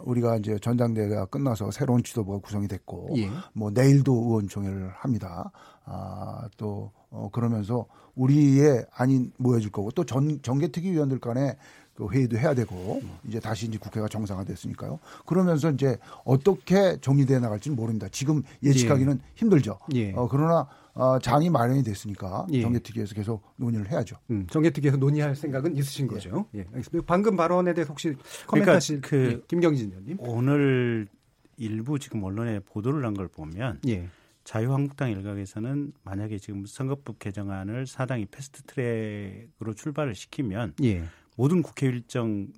우리가 이제 전당대회가 끝나서 새로운 지도부가 구성이 됐고, 예. 뭐 내일도 의원총회를 합니다. 아, 또, 어, 그러면서 우리의 아닌 모여질 거고, 또 전, 정개특위 위원들 간에 그 회의도 해야 되고 이제 다시 이제 국회가 정상화됐으니까요. 그러면서 이제 어떻게 정리돼 나갈지는 모릅니다. 지금 예측하기는 예. 힘들죠. 예. 어, 그러나 어, 장이 마련이 됐으니까 예. 정개특위에서 계속 논의를 해야죠. 음, 정개특위에서 논의할 생각은 있으신 예. 거죠. 예. 알겠습니다. 방금 발언에 대해서 혹시 코멘트하실 그러니까 그 예, 김경진 의원님. 오늘 일부 지금 언론에 보도를 한 걸 보면 예. 자유한국당 일각에서는 만약에 지금 선거법 개정안을 사당이 패스트트랙으로 출발을 시키면 예. 모든 국회 일정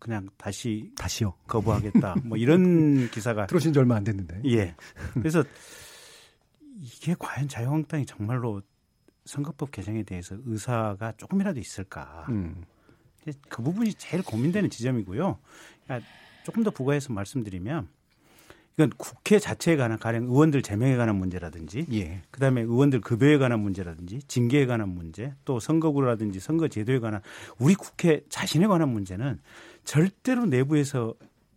그냥 다시 다시요 거부하겠다. 뭐 이런 기사가 들어오신 지 얼마 안 됐는데. 예. 그래서 이게 과연 자유한국당이 정말로 선거법 개정에 대해서 의사가 조금이라도 있을까? 음. 그 부분이 제일 고민되는 지점이고요. 그러니까 조금 더 부과해서 말씀드리면 이건 국회 자체에 관한 가령 의원들 제명에 관한 문제라든지 예. 그다음에 의원들 급여에 관한 문제라든지 징계에 관한 문제 또 선거구라든지 선거 제도에 관한 우리 국회 자신에 관한 문제는 절대로 내부에서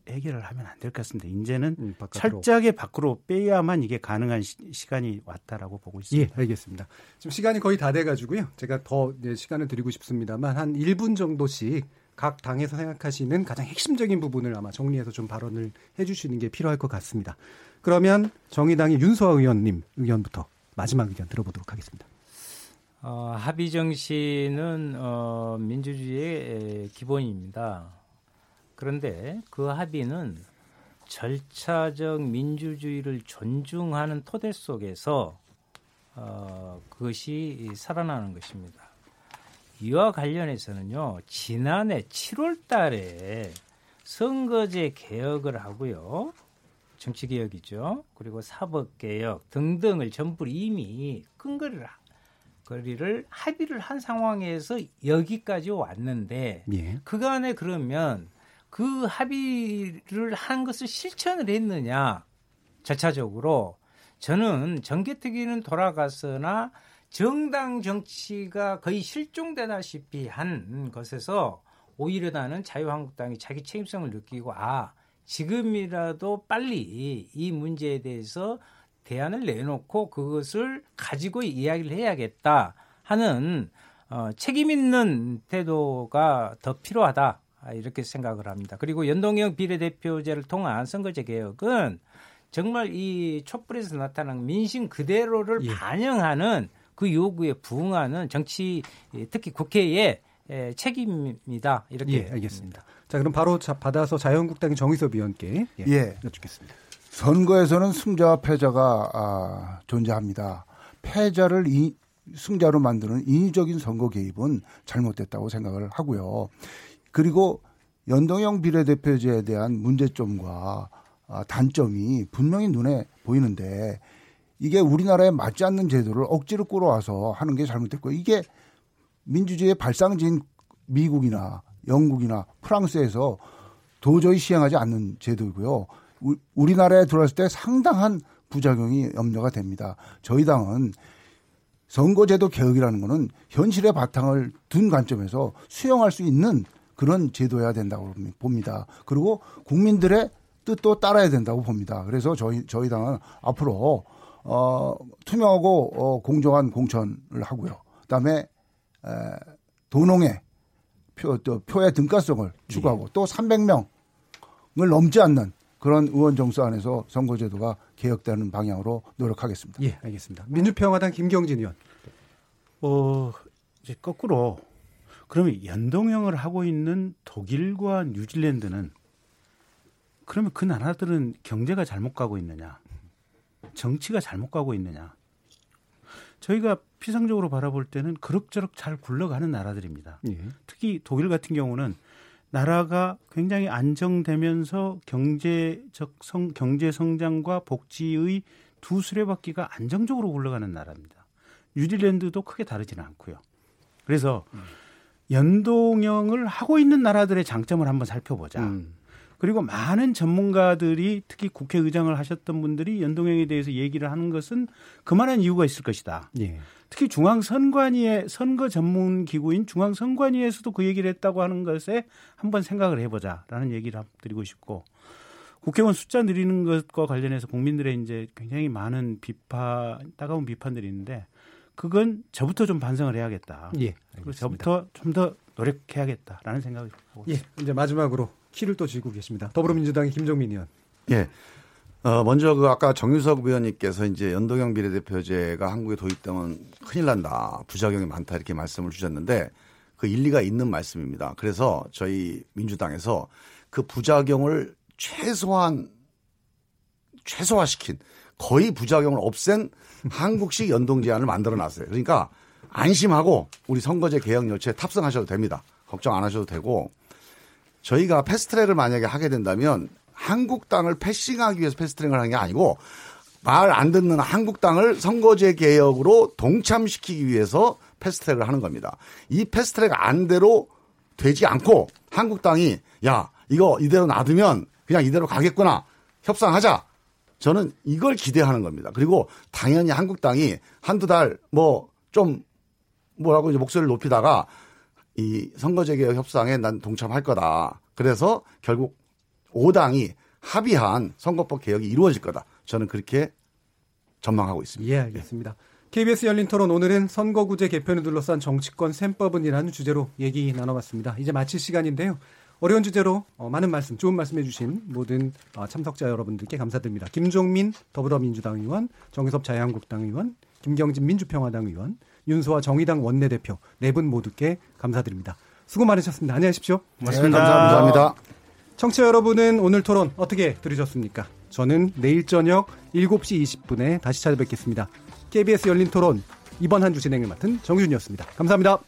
해결을 하면 안 될 것 같습니다. 이제는 음, 철저하게 밖으로 빼야만 이게 가능한 시, 간이 왔다라고 보고 있습니다. 예, 알겠습니다. 지금 시간이 거의 다 돼가지고요. 제가 더 시간을 드리고 싶습니다만 한 1분 정도씩 각 당에서 생각하시는 가장 핵심적인 부분을 아마 정리해서 좀 발언을 해주시는 게 필요할 것 같습니다. 그러면 정의당의 윤소아 의원님 의견부터 마지막 의견 들어보도록 하겠습니다. 어, 합의 정신은 어, 민주주의의 기본입니다. 그런데 그 합의는 절차적 민주주의를 존중하는 토대 속에서 어, 그것이 살아나는 것입니다. 이와 관련해서는요, 지난해 7월 달에 선거제 개혁을 하고요. 정치 개혁이죠. 그리고 사법 개혁 등등을 전부 이미 끈거리를 거리를 합의를 한 상황에서 여기까지 왔는데 예. 그간에 그러면 그 합의를 한 것을 실천을 했느냐 절차적으로 저는 정계특위는 돌아갔으나 정당 정치가 거의 실종되다시피 한 것에서 오히려 나는 자유한국당이 자기 책임성을 느끼고 아 지금이라도 빨리 이 문제에 대해서 대안을 내놓고 그것을 가지고 이야기를 해야겠다 하는 어, 책임 있는 태도가 더 필요하다 이렇게 생각을 합니다. 그리고 연동형 비례대표제를 통한 선거제 개혁은 정말 이 촛불에서 나타난 민심 그대로를 예. 반영하는 그 요구에 부응하는 정치 특히 국회의 책임입니다. 이렇게 예, 알겠습니다. 자, 그럼 바로 자, 받아서 자유한국당의 정의섭 위원께 예, 예. 여쭙겠습니다. 선거에서는 승자와 패자가 아, 존재합니다. 패자를 이, 승자로 만드는 인위적인 선거 개입은 잘못됐다고 생각을 하고요. 그리고 연동형 비례대표제에 대한 문제점과 아, 단점이 분명히 눈에 보이는데 이게 우리나라에 맞지 않는 제도를 억지로 끌어와서 하는 게 잘못됐고 이게 민주주의의 발상지인 미국이나 영국이나 프랑스에서 도저히 시행하지 않는 제도이고요. 우리나라에 들어왔을 때 상당한 부작용이 염려가 됩니다. 저희 당은 선거제도 개혁이라는 것은 현실의 바탕을 둔 관점에서 수용할 수 있는 그런 제도여야 된다고 봅니다. 그리고 국민들의 뜻도 따라야 된다고 봅니다. 그래서 저희 저희 당은 앞으로 어 투명하고 어 공정한 공천을 하고요. 그다음에 에 도농의 표, 또 표의 등가성을 추구하고 예. 또 300명을 넘지 않는 그런 의원 정수 안에서 선거제도가 개혁되는 방향으로 노력하겠습니다. 예, 알겠습니다. 민주평화당 김경진 의원. 어, 이제 거꾸로 그러면 연동형을 하고 있는 독일과 뉴질랜드는 그러면 그 나라들은 경제가 잘못 가고 있느냐? 정치가 잘못 가고 있느냐? 저희가 피상적으로 바라볼 때는 그럭저럭 잘 굴러가는 나라들입니다. 예. 특히 독일 같은 경우는 나라가 굉장히 안정되면서 경제적 성, 경제 성장과 복지의 두 수레바퀴가 안정적으로 굴러가는 나라입니다. 뉴질랜드도 크게 다르지는 않고요. 그래서 연동형을 하고 있는 나라들의 장점을 한번 살펴보자. 음. 그리고 많은 전문가들이 특히 국회의장을 하셨던 분들이 연동형에 대해서 얘기를 하는 것은 그만한 이유가 있을 것이다. 예. 특히 중앙선관위의 선거 전문 기구인 중앙선관위에서도 그 얘기를 했다고 하는 것에 한번 생각을 해보자라는 얘기를 드리고 싶고 국회의원 숫자 늘리는 것과 관련해서 국민들의 이제 굉장히 많은 비판, 따가운 비판들이 있는데 그건 저부터 좀 반성을 해야겠다. 예. 그리고 저부터 좀 더 노력해야겠다라는 생각을 하고 예. 이제 마지막으로 키를 또 쥐고 계십니다. 더불어민주당의 김종민 의원. 예. 어, 먼저 그 아까 정유석 의원님께서 이제 연동형 비례대표제가 한국에 도입되면 큰일 난다. 부작용이 많다. 이렇게 말씀을 주셨는데 그 일리가 있는 말씀입니다. 그래서 저희 민주당에서 그 부작용을 최소한 최소화시킨 거의 부작용을 없앤 한국식 연동 제안을 만들어 놨어요. 그러니까 안심하고 우리 선거제 개혁 열차에 탑승하셔도 됩니다. 걱정 안 하셔도 되고 저희가 패스트트랙을 만약에 하게 된다면 한국당을 패싱하기 위해서 패스트트랙을 하는 게 아니고 말 안 듣는 한국당을 선거제 개혁으로 동참시키기 위해서 패스트트랙을 하는 겁니다. 이 패스트트랙 안대로 되지 않고 한국당이 야 이거 이대로 놔두면 그냥 이대로 가겠구나 협상하자. 저는 이걸 기대하는 겁니다. 그리고 당연히 한국당이 한두 달 뭐 좀 뭐라고 이제 목소리를 높이다가 이 선거제 개혁 협상에 난 동참할 거다. 그래서 결국 5당이 합의한 선거법 개혁이 이루어질 거다. 저는 그렇게 전망하고 있습니다. 예, 알겠습니다. KBS 열린 토론 오늘은 선거구제 개편을 둘러싼 정치권 셈법은이라는 주제로 얘기 나눠봤습니다. 이제 마칠 시간인데요. 어려운 주제로 어, 많은 말씀, 좋은 말씀 해주신 모든 어, 참석자 여러분들께 감사드립니다. 김종민 더불어민주당 의원, 정의섭 자유한국당 의원, 김경진 민주평화당 의원, 윤소아 정의당 원내대표 네 분 모두께 감사드립니다. 수고 많으셨습니다. 안녕하십시오. 고맙습니다. 네, 감사합니다. 청취자 여러분은 오늘 토론 어떻게 들으셨습니까? 저는 내일 저녁 7시 20분에 다시 찾아뵙겠습니다. KBS 열린 토론 이번 한 주 진행을 맡은 정윤이었습니다. 감사합니다.